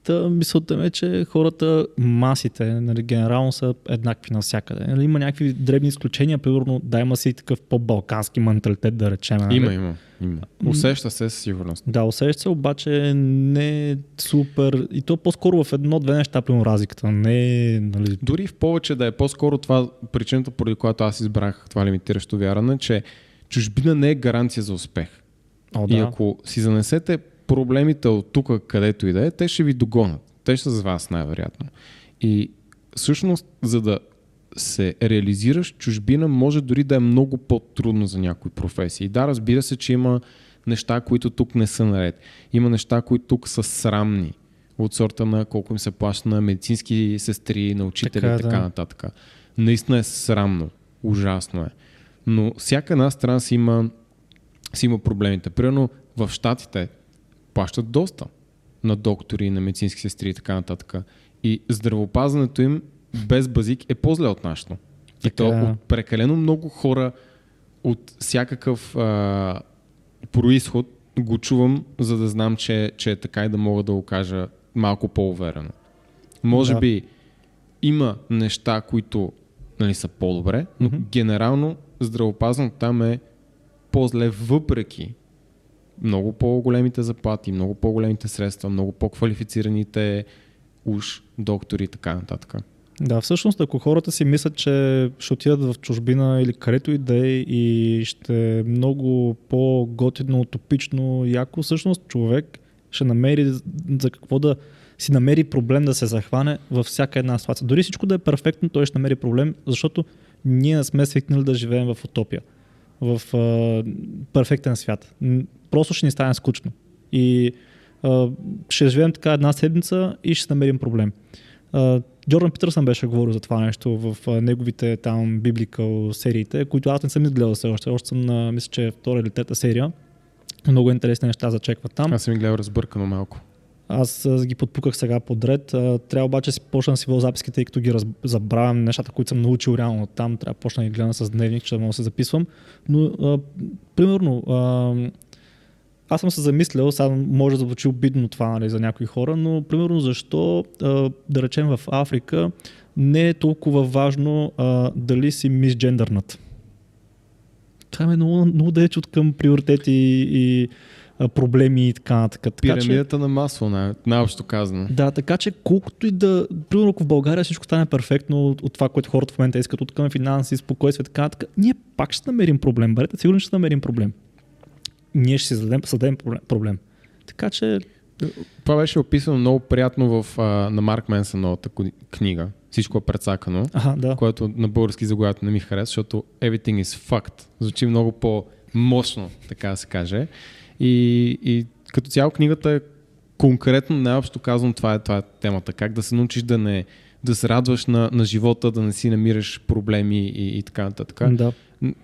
Та, мисълта ми е, че хората, масите, нали, генерално са еднакви навсякъде. Нали, има някакви дребни изключения, примерно да има си такъв по-балкански менталитет, да речем. Нали? Има, има, има. Усеща се със сигурност. Да, усеща се, обаче не е супер. И то по-скоро в едно-две неща, примерно разликата. Не е, нали, Дори в повече да е по-скоро това, причината, поради която аз избрах това лимитиращо вярване, че чужбина не е гаранция за успех. О, И да. ако си занесете проблемите от тук, където и да е, те ще ви догонят. Те ще са с вас най-вероятно. И всъщност, за да се реализираш, чужбина може дори да е много по-трудно за някои професии. Да, разбира се, че има неща, които тук не са наред. Има неща, които тук са срамни. От сорта на колко им се плаща на медицински сестри, на учители Така и така да. нататък. Наистина е срамно. Ужасно е. Но всяка една страна си има, си има проблемите. Примерно в Штатите плащат доста на доктори, на медицински сестри и така нататък. И здравеопазването им без базик е по-зле от нашето. И то е. от прекалено много хора от всякакъв а, происход го чувам, за да знам, че, че е така и да мога да го кажа малко по-уверено. Може Да. би има неща, които нали, са по-добре, но Мгм. генерално здравеопазването там е по-зле, въпреки много по-големите заплати, много по-големите средства, много по-квалифицираните уж доктори и така нататък. Да, всъщност, ако хората си мислят, че ще отидат в чужбина или където и да е и ще е много по-готино, утопично, яко, всъщност човек ще намери за какво да си намери проблем да се захване във всяка една ситуация. Дори всичко да е перфектно, той ще намери проблем, защото ние не сме свикнали да живеем в утопия, в а, перфектен свят. Просто ще ни стане скучно. И а, ще живеем така една седмица и ще намерим проблем. А, Джордан Питърсън беше говорил за това нещо в а, неговите там библикал сериите, които аз не съм изгледал все още. Още съм на, мисля, че е втора или трета серия. Много интересни неща зачекват там. Аз съм ги гледал разбъркано малко. Аз а, ги подпуках сега подред. А, Трябва обаче си почна да си водя записките, тъй като ги раз... забравям нещата, които съм научил реално от там. Трябва да почна да ги гледам с дневник, че да мога да се записвам. Но, а, примерно, а, аз съм се замислял, сега може да звучи обидно това нали, за някои хора, но примерно защо, да речем в Африка, не е толкова важно а, дали си мисджендърнат. Това е много, много далеч от към приоритети и проблеми и така нататък. Така, че, Пирамидата на масло, най- най-общо казано. да, така че колкото и да, примерно ако в България всичко стане перфектно от, от това, което хората в момента искат, от към финанси, спокойствие, така нататък, ние пак ще намерим проблем. Бъдете сигурни, че ще намерим проблем. Ние ще си зададем, създадем проблем. Така че, Това беше описано много приятно в, а, на Марк Менсън новата книга. Всичко е прецакано, аха, да. което на български заглавието не ми хареса, защото everything is fucked. Звучи много по-мощно, така да се каже. И, и като цяло книгата е конкретно, най-общо казвам, това е, това е темата. Как да се научиш да не да се радваш на, на живота, да не си намираш проблеми и, и така нататък. Да.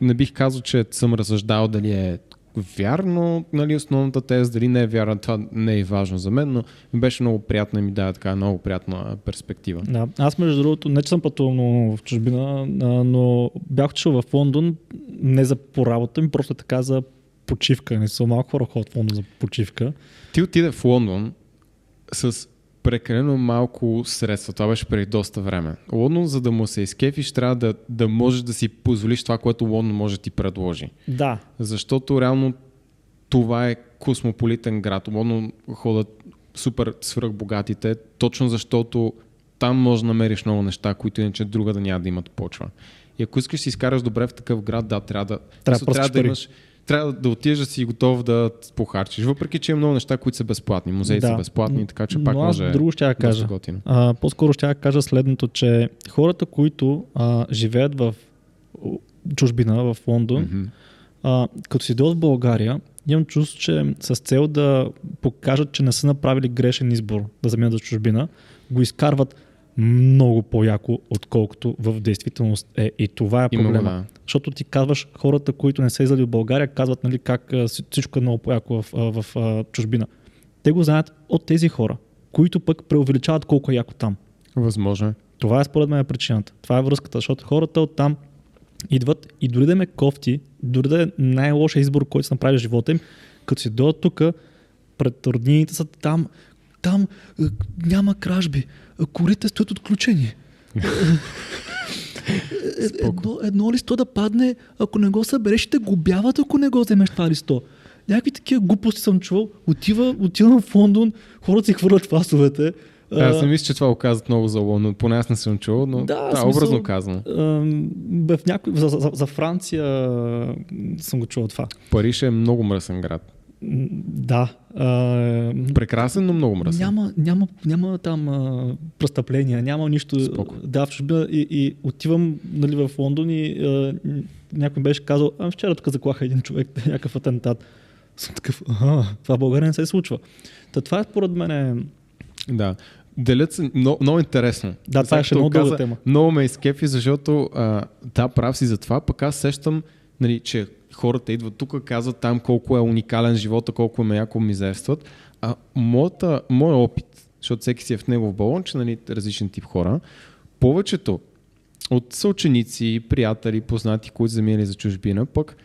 Не бих казал, че съм разсъждал дали е вярно, нали, основната теза, дали не е вярна, това не е важно за мен, но ми беше много приятно и ми даде така много приятна перспектива. Да, аз между другото, не че съм пътувал много в чужбина, но бях отишъл в Лондон не за по работа ми, просто така за почивка. Не са малко хора ходят в Лондон за почивка. Ти отиде в Лондон с прекалено малко средства. Това беше преди доста време. Лондон, за да му се изкефиш, трябва да, да можеш да си позволиш това, което Лондон може да ти предложи. Да, Защото реално това е космополитен град. Лондон ходят супер свръхбогатите, точно защото там може да намериш много неща, които иначе друга да няма да имат почва. И ако искаш да си изкараш добре в такъв град, да, трябва да, Трябва трябва, да да пари. Трябва да отидеш да си готов да похарчиш. Въпреки, че има много неща, които са безплатни. Музеите Да. са безплатни, така че пак но аз може друго ще доста кажа. готино. А, по-скоро ще я кажа следното, че хората, които а, живеят в чужбина, в Лондон, Мгм. а, като си дойдат в България, имам чувство, че с цел да покажат, че не са направили грешен избор да заминат за чужбина, го изкарват много по-яко, отколкото в действителност е. И това е проблема. да. Защото ти казваш, хората, които не са излезли от България, казват нали, как всичко е много по-яко в, в а, чужбина. Те го знаят от тези хора, които пък преувеличават колко е яко там. Възможно е. Това е според мен причината. Това е връзката, защото хората оттам идват и дори да ме кофти, дори да е най-лошия избор, който са направили в живота им, като си дойдат тук, пред роднините са там, там е, няма кражби, е, корите стоят отключени. Едно, едно листо да падне, ако не го събереш, ще губяват, ако не го вземеш това листо. Някакви такива глупости съм чувал. Отива, отивам в Лондон, хората си хвърлят фасовете. Аз не мисля, че това го казват много за Лондон. Поне аз не съм чувал, но Да, да, смисъл- образно казано. В някой, за, за, за Франция съм го чувал това. Париж е много мръсен град. Да. А, Прекрасен, но много мръсен. няма, няма, няма там а, престъпления, няма нищо. Споко. Да, в чужбина и, и отивам нали, в Лондон и а, някой беше казал, а вчера тук заклаха един човек, някакъв атентат. Съм такъв, ага, това в България не се случва. Та това е според мен е, Да. Делят се много, много интересно. Да, това ще е много дълга тема. Много ме изкепи, защото а, да, прав си за това, пък аз сещам, нали, че хората идват тук, казват там колко е уникален живота, колко ме яко мизерстват. А моята, моя опит, защото всеки си е в негов балон, че нали, различен тип хора, повечето от съученици, приятели, познати, които са заминали за чужбина, пък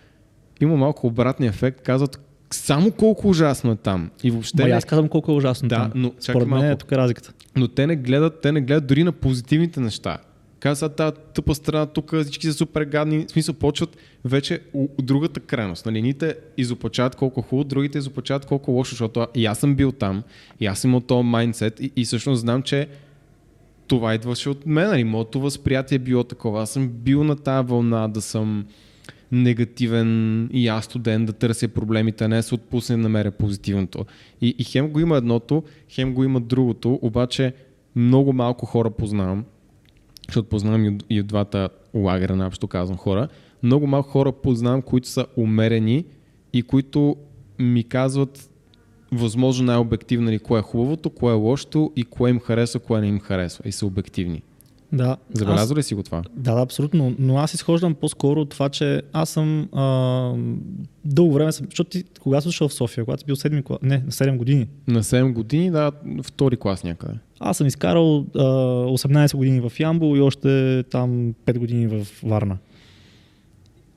има малко обратния ефект, казват само колко ужасно е там. И въобще Ма не- аз казвам колко е ужасно Да, там. но Според мен е тук е разликата. но те не гледат, те не гледат дори на позитивните неща. Казват, тази тъпа страна, тук всички са супер гадни. В смисъл, почват вече у- от другата крайност. Нали? Едните изопачават колко хубаво, другите изопачават колко лошо, защото и аз съм бил там, и аз от този майндсет и, и всъщност знам, че това идваше от мен. Нали? Моето възприятие е било такова. Аз съм бил на тази вълна да съм негативен и аз студент, да търся проблемите, а не се отпусне да намеря позитивното. И, и хем го има едното, хем го има другото, обаче много малко хора познавам, защото познавам и от, и от двата лагера, наобщо казвам хора, много малко хора познавам, които са умерени и които ми казват възможно най-обективно нали, кое е хубавото, кое е лошото и кое им харесва, кое не им харесва и са обективни. Да. Забелязва ли си го това? Да, да, абсолютно. Но аз изхождам по-скоро от това, че аз съм а, дълго време съм, защото ти кога си дошъл в София, когато си бил 7, кла- не, на 7 години, На 7 години, да, втори клас някъде. аз съм изкарал а, 18 години в Ямбол и още там 5 години в Варна.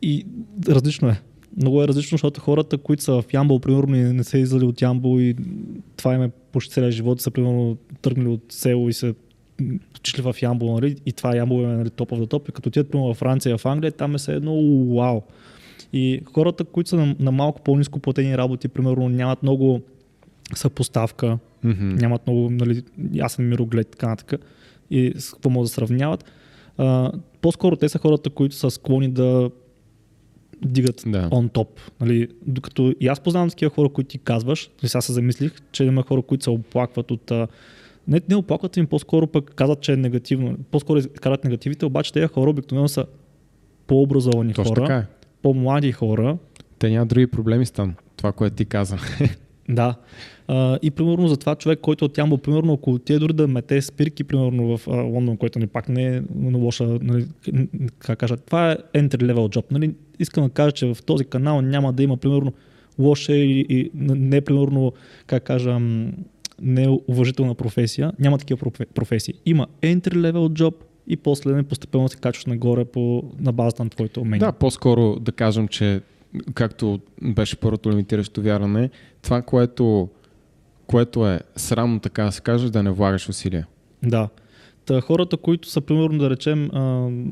И различно е. Много е различно, защото хората, които са в Ямбол, примерно, не са излезли от Ямбол и това им е почти целия живот, са примерно тръгнали от село и са отишли в Ямбол, нали, и това Ямбол е нали, топ of the топ, и като отидат във Франция, в Англия, там е все едно вау. И хората, които са на, на малко по-низко платени работи, примерно нямат много съпоставка, Мгм. нямат много нали, ясен мироглед и така нататък, и с какво могат да сравняват. А, по-скоро те са хората, които са склонни да дигат Да. on top. Нали, докато и аз познавам такива хора, които ти казваш, и сега се замислих, че има хора, които се оплакват от... Не, не оплакват им, по-скоро пък казват, че е негативно. По-скоро изкарат негативите, обаче тези хора обикновено са по-образовани Точно хора, е. по-млади хора, Те нямат други проблеми с там. Това, което ти каза. Да. А, и примерно за това човек, който от Ямбол, примерно, ако отиде дори да мете спирки, примерно в а, Лондон, който ни пак не е лоша, нали, как кажа, това е entry level job. Нали? Искам да кажа, че в този канал няма да има, примерно, лоша или и, не, примерно, как кажа, неуважителна професия. Няма такива профе- професии. Има entry level job и после постепенно се качваш нагоре по, на базата на твоите умения. Да, по-скоро да кажем, че както беше първото лимитиращо вярване, това, което, което е срамно така да се каже, да не влагаш усилия. Да. Та хората, които са, примерно, да речем, а,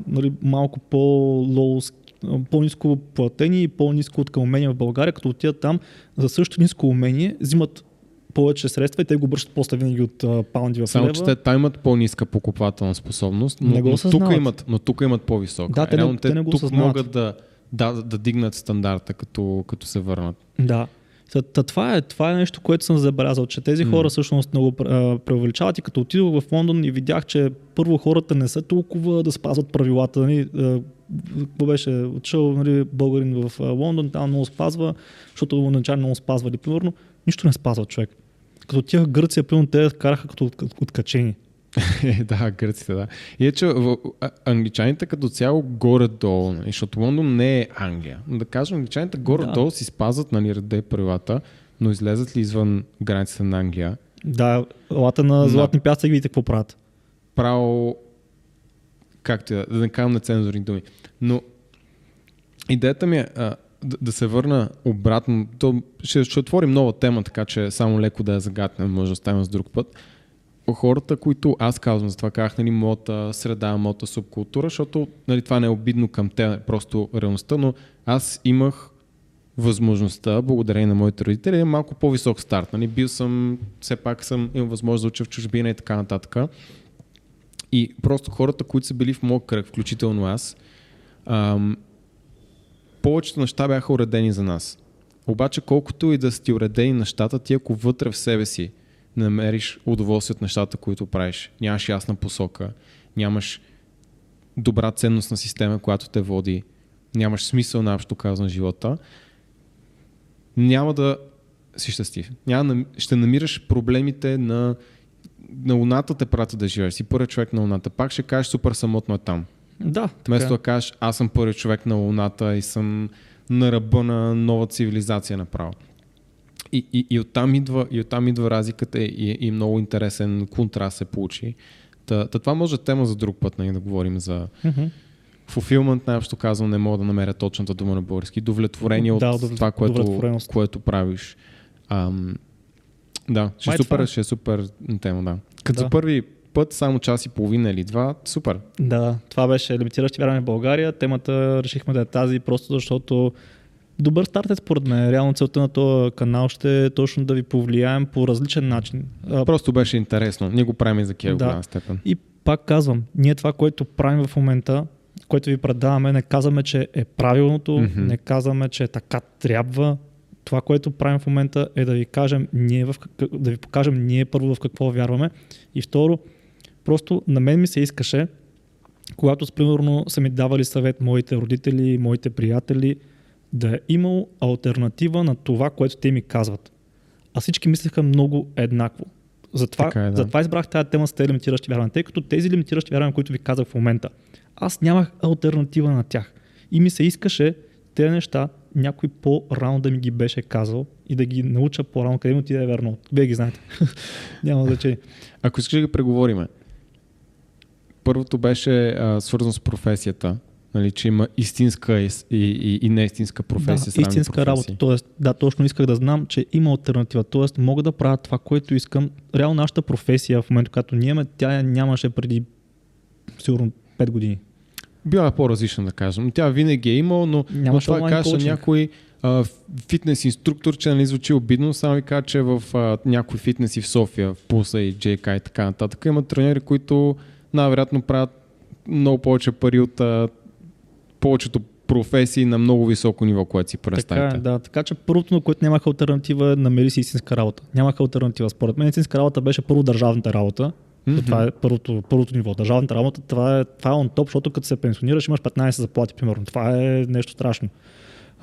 нали, малко по-лоу, по-низко платени и по-низко от умения в България, като отидат там за също ниско умение, взимат повече средства и те го връщат после винаги от а, паунди в Само, лева. че те там имат по-ниска покупателна способност, но, Не го но, тук, имат, но тук имат по-висока. Да, те Реално те не го тук осъзнават. могат да, да, да дигнат стандарта, като, като се върнат. Да. Та, та, това, е, това е нещо, което съм забелязал, че тези хора всъщност много а, преувеличават и като отидох в Лондон и видях, че първо хората не са толкова да спазват правилата. Нали, какво беше отшъл нали, българин в Лондон, там много спазва, защото начално много спазвали, примерно, нищо не спазва човек. Като тях Гърция, примерно, те караха като от, откачени. Е, да, гърците, да. И е, че в, а, англичаните като цяло горе-долу, нали, защото Лондон не е Англия. Но Да кажем, англичаните горе-долу си спазват нали, реда и правилата, но излезат ли извън границите на Англия, Да, лата на Да. златни пясъци видите какво правят. право, както да, да не казвам нецензурни думи. Но идеята ми е а, да, да се върна обратно. То ще, ще отворим нова тема, така че само леко да я загатнем, може да оставим с друг път. Хората, които аз казвам, затова казах, нали, моята среда, моята субкултура, защото нали, това не е обидно към те, просто реалността, но аз имах възможността, благодарение на моите родители, имам малко по-висок старт. Нали? Бил съм, все пак съм имал възможност да уча в чужбина и така нататък. И просто хората, които са били в моят кръг, включително аз, ам, повечето неща бяха уредени за нас. Обаче, колкото и да са ти уредени нещата, ти ако вътре в себе си не намериш удоволствие от нещата, които правиш, нямаш ясна посока, нямаш добра ценностна система, която те води, нямаш смисъл на общо казан живота, няма да си щастлив. Няма, ще намираш проблемите на, на Луната те прати да живееш. Си първият човек на Луната. Пак ще кажеш супер самотно е там. Да. Вместо да кажеш аз съм първият човек на Луната и съм на ръба на нова цивилизация направо. И, и, и, оттам, идва, и оттам идва разликата и, и много интересен контраст се получи. Та, та това може е тема за друг път, нали, да говорим за fulfillment, най-общо казвам, не мога да намеря точната дума на български. Удовлетворение Да, от това, което, което правиш. Ам, да, ще е супер, е. ще е супер тема, да. Като Да. за първи път само час и половина или два, супер. Да, това беше лимитиращи вярване в България. Темата решихме да е тази, просто защото добър старт е според мен. Реално целта на този канал ще е точно да ви повлияем по различен начин. Просто беше интересно. Ние го правим и за Киев Да. голяма степен. И пак казвам, ние това, което правим в момента, което ви предаваме, не казваме, че е правилното, Мгм. не казваме, че така трябва. Това, което правим в момента е да ви кажем ние в да ви покажем ние първо в какво вярваме и второ, просто на мен ми се искаше, когато примерно са ми давали съвет моите родители, моите приятели, да е имал альтернатива на това, което те ми казват. А всички мислеха много еднакво. Затова, Така е, да. затова избрах тази тема с тези лимитиращи вярвания, тъй като тези лимитиращи вярвания, които ви казах в момента, аз нямах альтернатива на тях. И ми се искаше тези неща някой по-рано да ми ги беше казал и да ги науча по-рано, къде му ти да е верно. Вие ги знаете. Няма значение. Ако искаш да ги преговориме, първото беше а, свързано с професията. Нали, че има истинска и, и, и неистинска професия. Да, истинска професии. работа. Тоест, да, точно исках да знам, че има альтернатива. Тоест, мога да правя това, което искам. Реално нашата професия в момента, когато ние имаме, тя нямаше преди сигурно 5 години. Била е по-различна, да кажем. Тя винаги е имала, но, но това каже някой а, фитнес инструктор, че нали звучи обидно, само ви кажа, че в а, някои фитнеси в София, в Пулса и JK и така нататък, има тренери, които най-вероятно правят много повече пари от а, повечето професии на много високо ниво, което си представите. Така, да, така че първото, на което нямах альтернатива, намери си истинска работа. Нямах альтернатива. Според мен истинска работа беше първо държавната работа. Mm-hmm. Това е първото, първото ниво. Държавната работа, това е, това е on top, защото като се пенсионираш, имаш 15 заплати, примерно. Това е нещо страшно.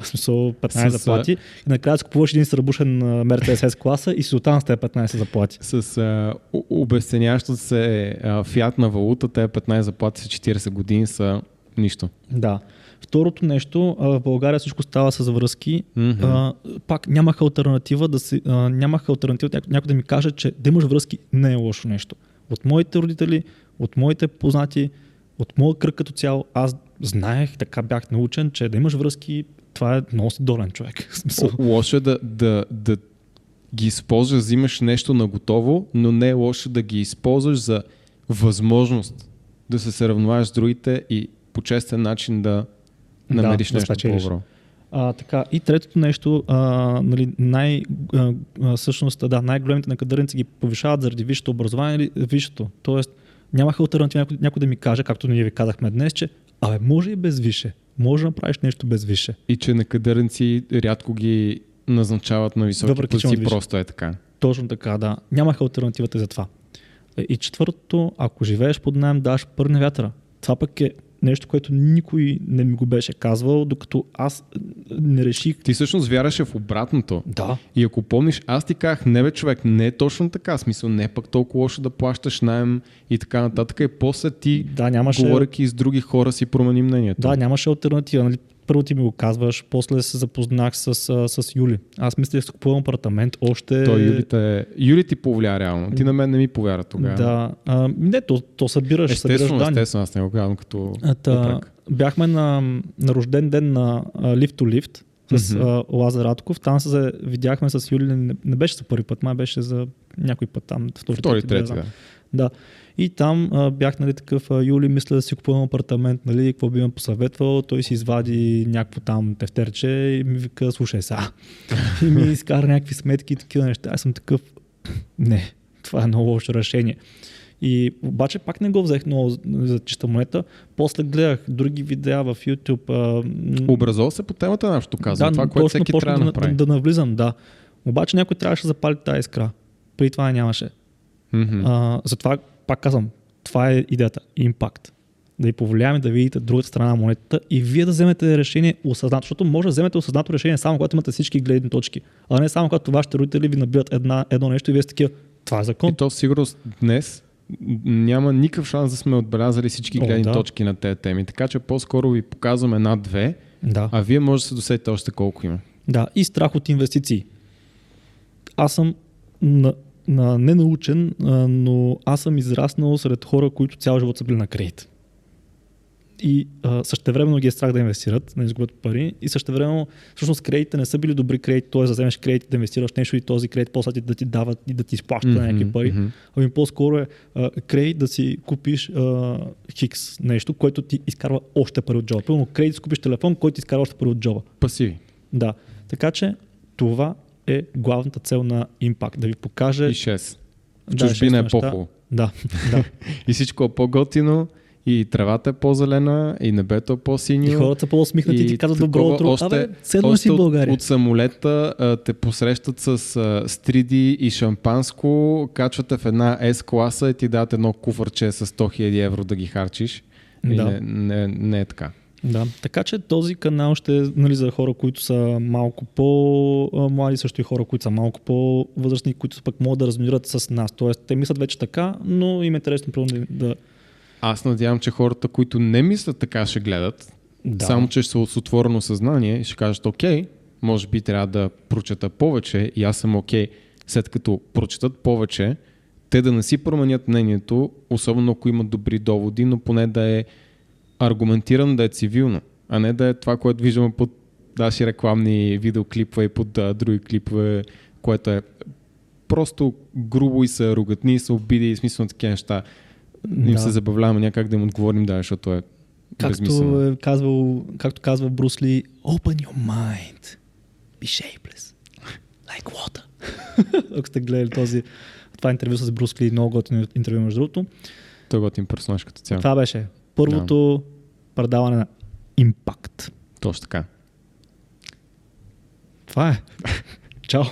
В смисъл 15 с, заплати. И накрая си купуваш един сръбушен Mercedes класа и си оттам с тези 15 заплати. С а, обесценяващото се а, фиат на валута, тези 15 заплати са 40 години са нищо. Да. Второто нещо, в България всичко става с връзки. Mm-hmm. А, пак нямах альтернатива да си, а, нямах альтернатива някой, някой да ми каже, че да имаш връзки не е лошо нещо. От моите родители, от моите познати, от моя кръг като цяло, аз знаех, така бях научен, че да имаш връзки, това е много си долен човек. Лошо е да, да, да ги използваш, взимаш нещо на готово, но не е лошо да ги използваш за възможност да се сравняваш с другите и по честен начин да намериш да, нещо да по-добро. А, така, и третото нещо, а, нали, най, а, а, всъщност, да, най-големите накадърници ги повишават заради висшето образование или висшето. Тоест, нямах альтернатива някой, някой да ми каже, както ние ви казахме днес, че абе, може и без више. Може да направиш нещо без више. И че накадърници рядко ги назначават на високи Въпреки, позиции, просто е така. Точно така, да. Нямах альтернативата за това. И четвъртото, ако живееш под найем, даш пърне вятъра. Това пък е нещо, което никой не ми го беше казвал, докато аз не реших. Ти всъщност вярваше в обратното. Да. И ако помниш, аз ти казах, не бе човек, не е точно така. Смисъл, не е пък толкова лошо да плащаш найем и така нататък. И после ти, да, нямаше... говоряки с други хора, си промени мнението. Да, нямаше альтернатива. Нали? Първо ти ми го казваш, после се запознах с, с, с Юли. Аз мисля, че купувам апартамент още... Той Юли, те... Юли ти повярва реално. Ти на мен не ми повярва тогава. Да. А, не, то, то събираш, естествено, събираш данни. Естествено, аз не го казвам като Та, Бяхме на, на рожден ден на Lift to Lift с mm-hmm. а, Лазар Радков. Там се видяхме с Юли, не, не беше за първи път, май беше за някой път там. Втори, втори трети, да. Да. И там а, бях нали, такъв, а, Юли, мисля да си купувам апартамент, нали, какво би ме посъветвал. Той си извади някакво там тефтерче и ми вика, слушай сега. и ми изкара някакви сметки и такива неща. Аз съм такъв, не, това е много лошо решение. И обаче пак не го взех много за чиста монета. После гледах други видеа в YouTube. А... Се по темата на казвам. Да, това, което всеки трябва да, направи. Да, да, навлизам, да. Обаче някой трябваше да запали тази искра. При това нямаше. Mm-hmm. А, затова пак казвам, това е идеята. Импакт. Да ви повлияем да видите другата страна на монетата и вие да вземете решение осъзнато, защото може да вземете осъзнато решение само когато имате всички гледни точки, а не само когато вашите родители ви набиват една, едно нещо и вие сте такива, това е закон. И то сигурност днес няма никакъв шанс да сме отбелязали всички гледни О, да. точки на тези теми. Така че по-скоро ви показвам една-две, да. а вие може да се досетите още колко има. Да, и страх от инвестиции. Аз съм на, на ненаучен, но аз съм израснал сред хора, които цял живот са били на кредит и а, същевременно ги е страх да инвестират, да изгубят пари и същевременно всъщност кредитите не са били добри кредити, т.е. да вземеш кредит, да инвестираш нещо и този кредит после да ти дават и да ти изплаща mm-hmm, някакви пари. Mm-hmm. Ами по-скоро е а, кредит да си купиш а, хикс нещо, което ти изкарва още пари от джоба. Пълно кредит си купиш телефон, който ти изкарва още пари от джоба. Пасиви. Да. Така че това е главната цел на Impact. Да ви покаже... И 6. В чужбина да, е по-хубаво. Да, да. и всичко е по-готино и тревата е по-зелена, и небето е по-синьо. И хората по-усмихнати и ти казват добро утро. Още, Абе, седно си в България. От, от самолета а, те посрещат с а, стриди и шампанско, качвате в една S-класа и ти дадат едно куфърче с 100 000 евро да ги харчиш. Да. И не, не, не е така. Да, така че този канал ще е нали, за хора, които са малко по-млади, също и хора, които са малко по-възрастни, които пък могат да размират с нас. Тоест, те мислят вече така, но им е интересно да, аз надявам, че хората, които не мислят така, ще гледат. Да. Само, че ще са с отворено съзнание и ще кажат, окей, може би трябва да прочета повече и аз съм окей, след като прочетат повече, те да не си променят мнението, особено ако имат добри доводи, но поне да е аргументирано да е цивилно, а не да е това, което виждаме под наши рекламни видеоклипове и под а, други клипове, което е просто грубо и са ругатни, и са обиди и смисъл на такива неща. Им Да. се забавляваме някак да им отговорим, да, защото е безмислено. Както, е казвал, както казва Брус Ли, open your mind, be shapeless, like water. Ако сте гледали този, това интервю с Брус Ли, много готино интервю между другото. Той е готин персонаж като цяло. Това беше първото предаване на Impact. Точно така. Това е. Чао.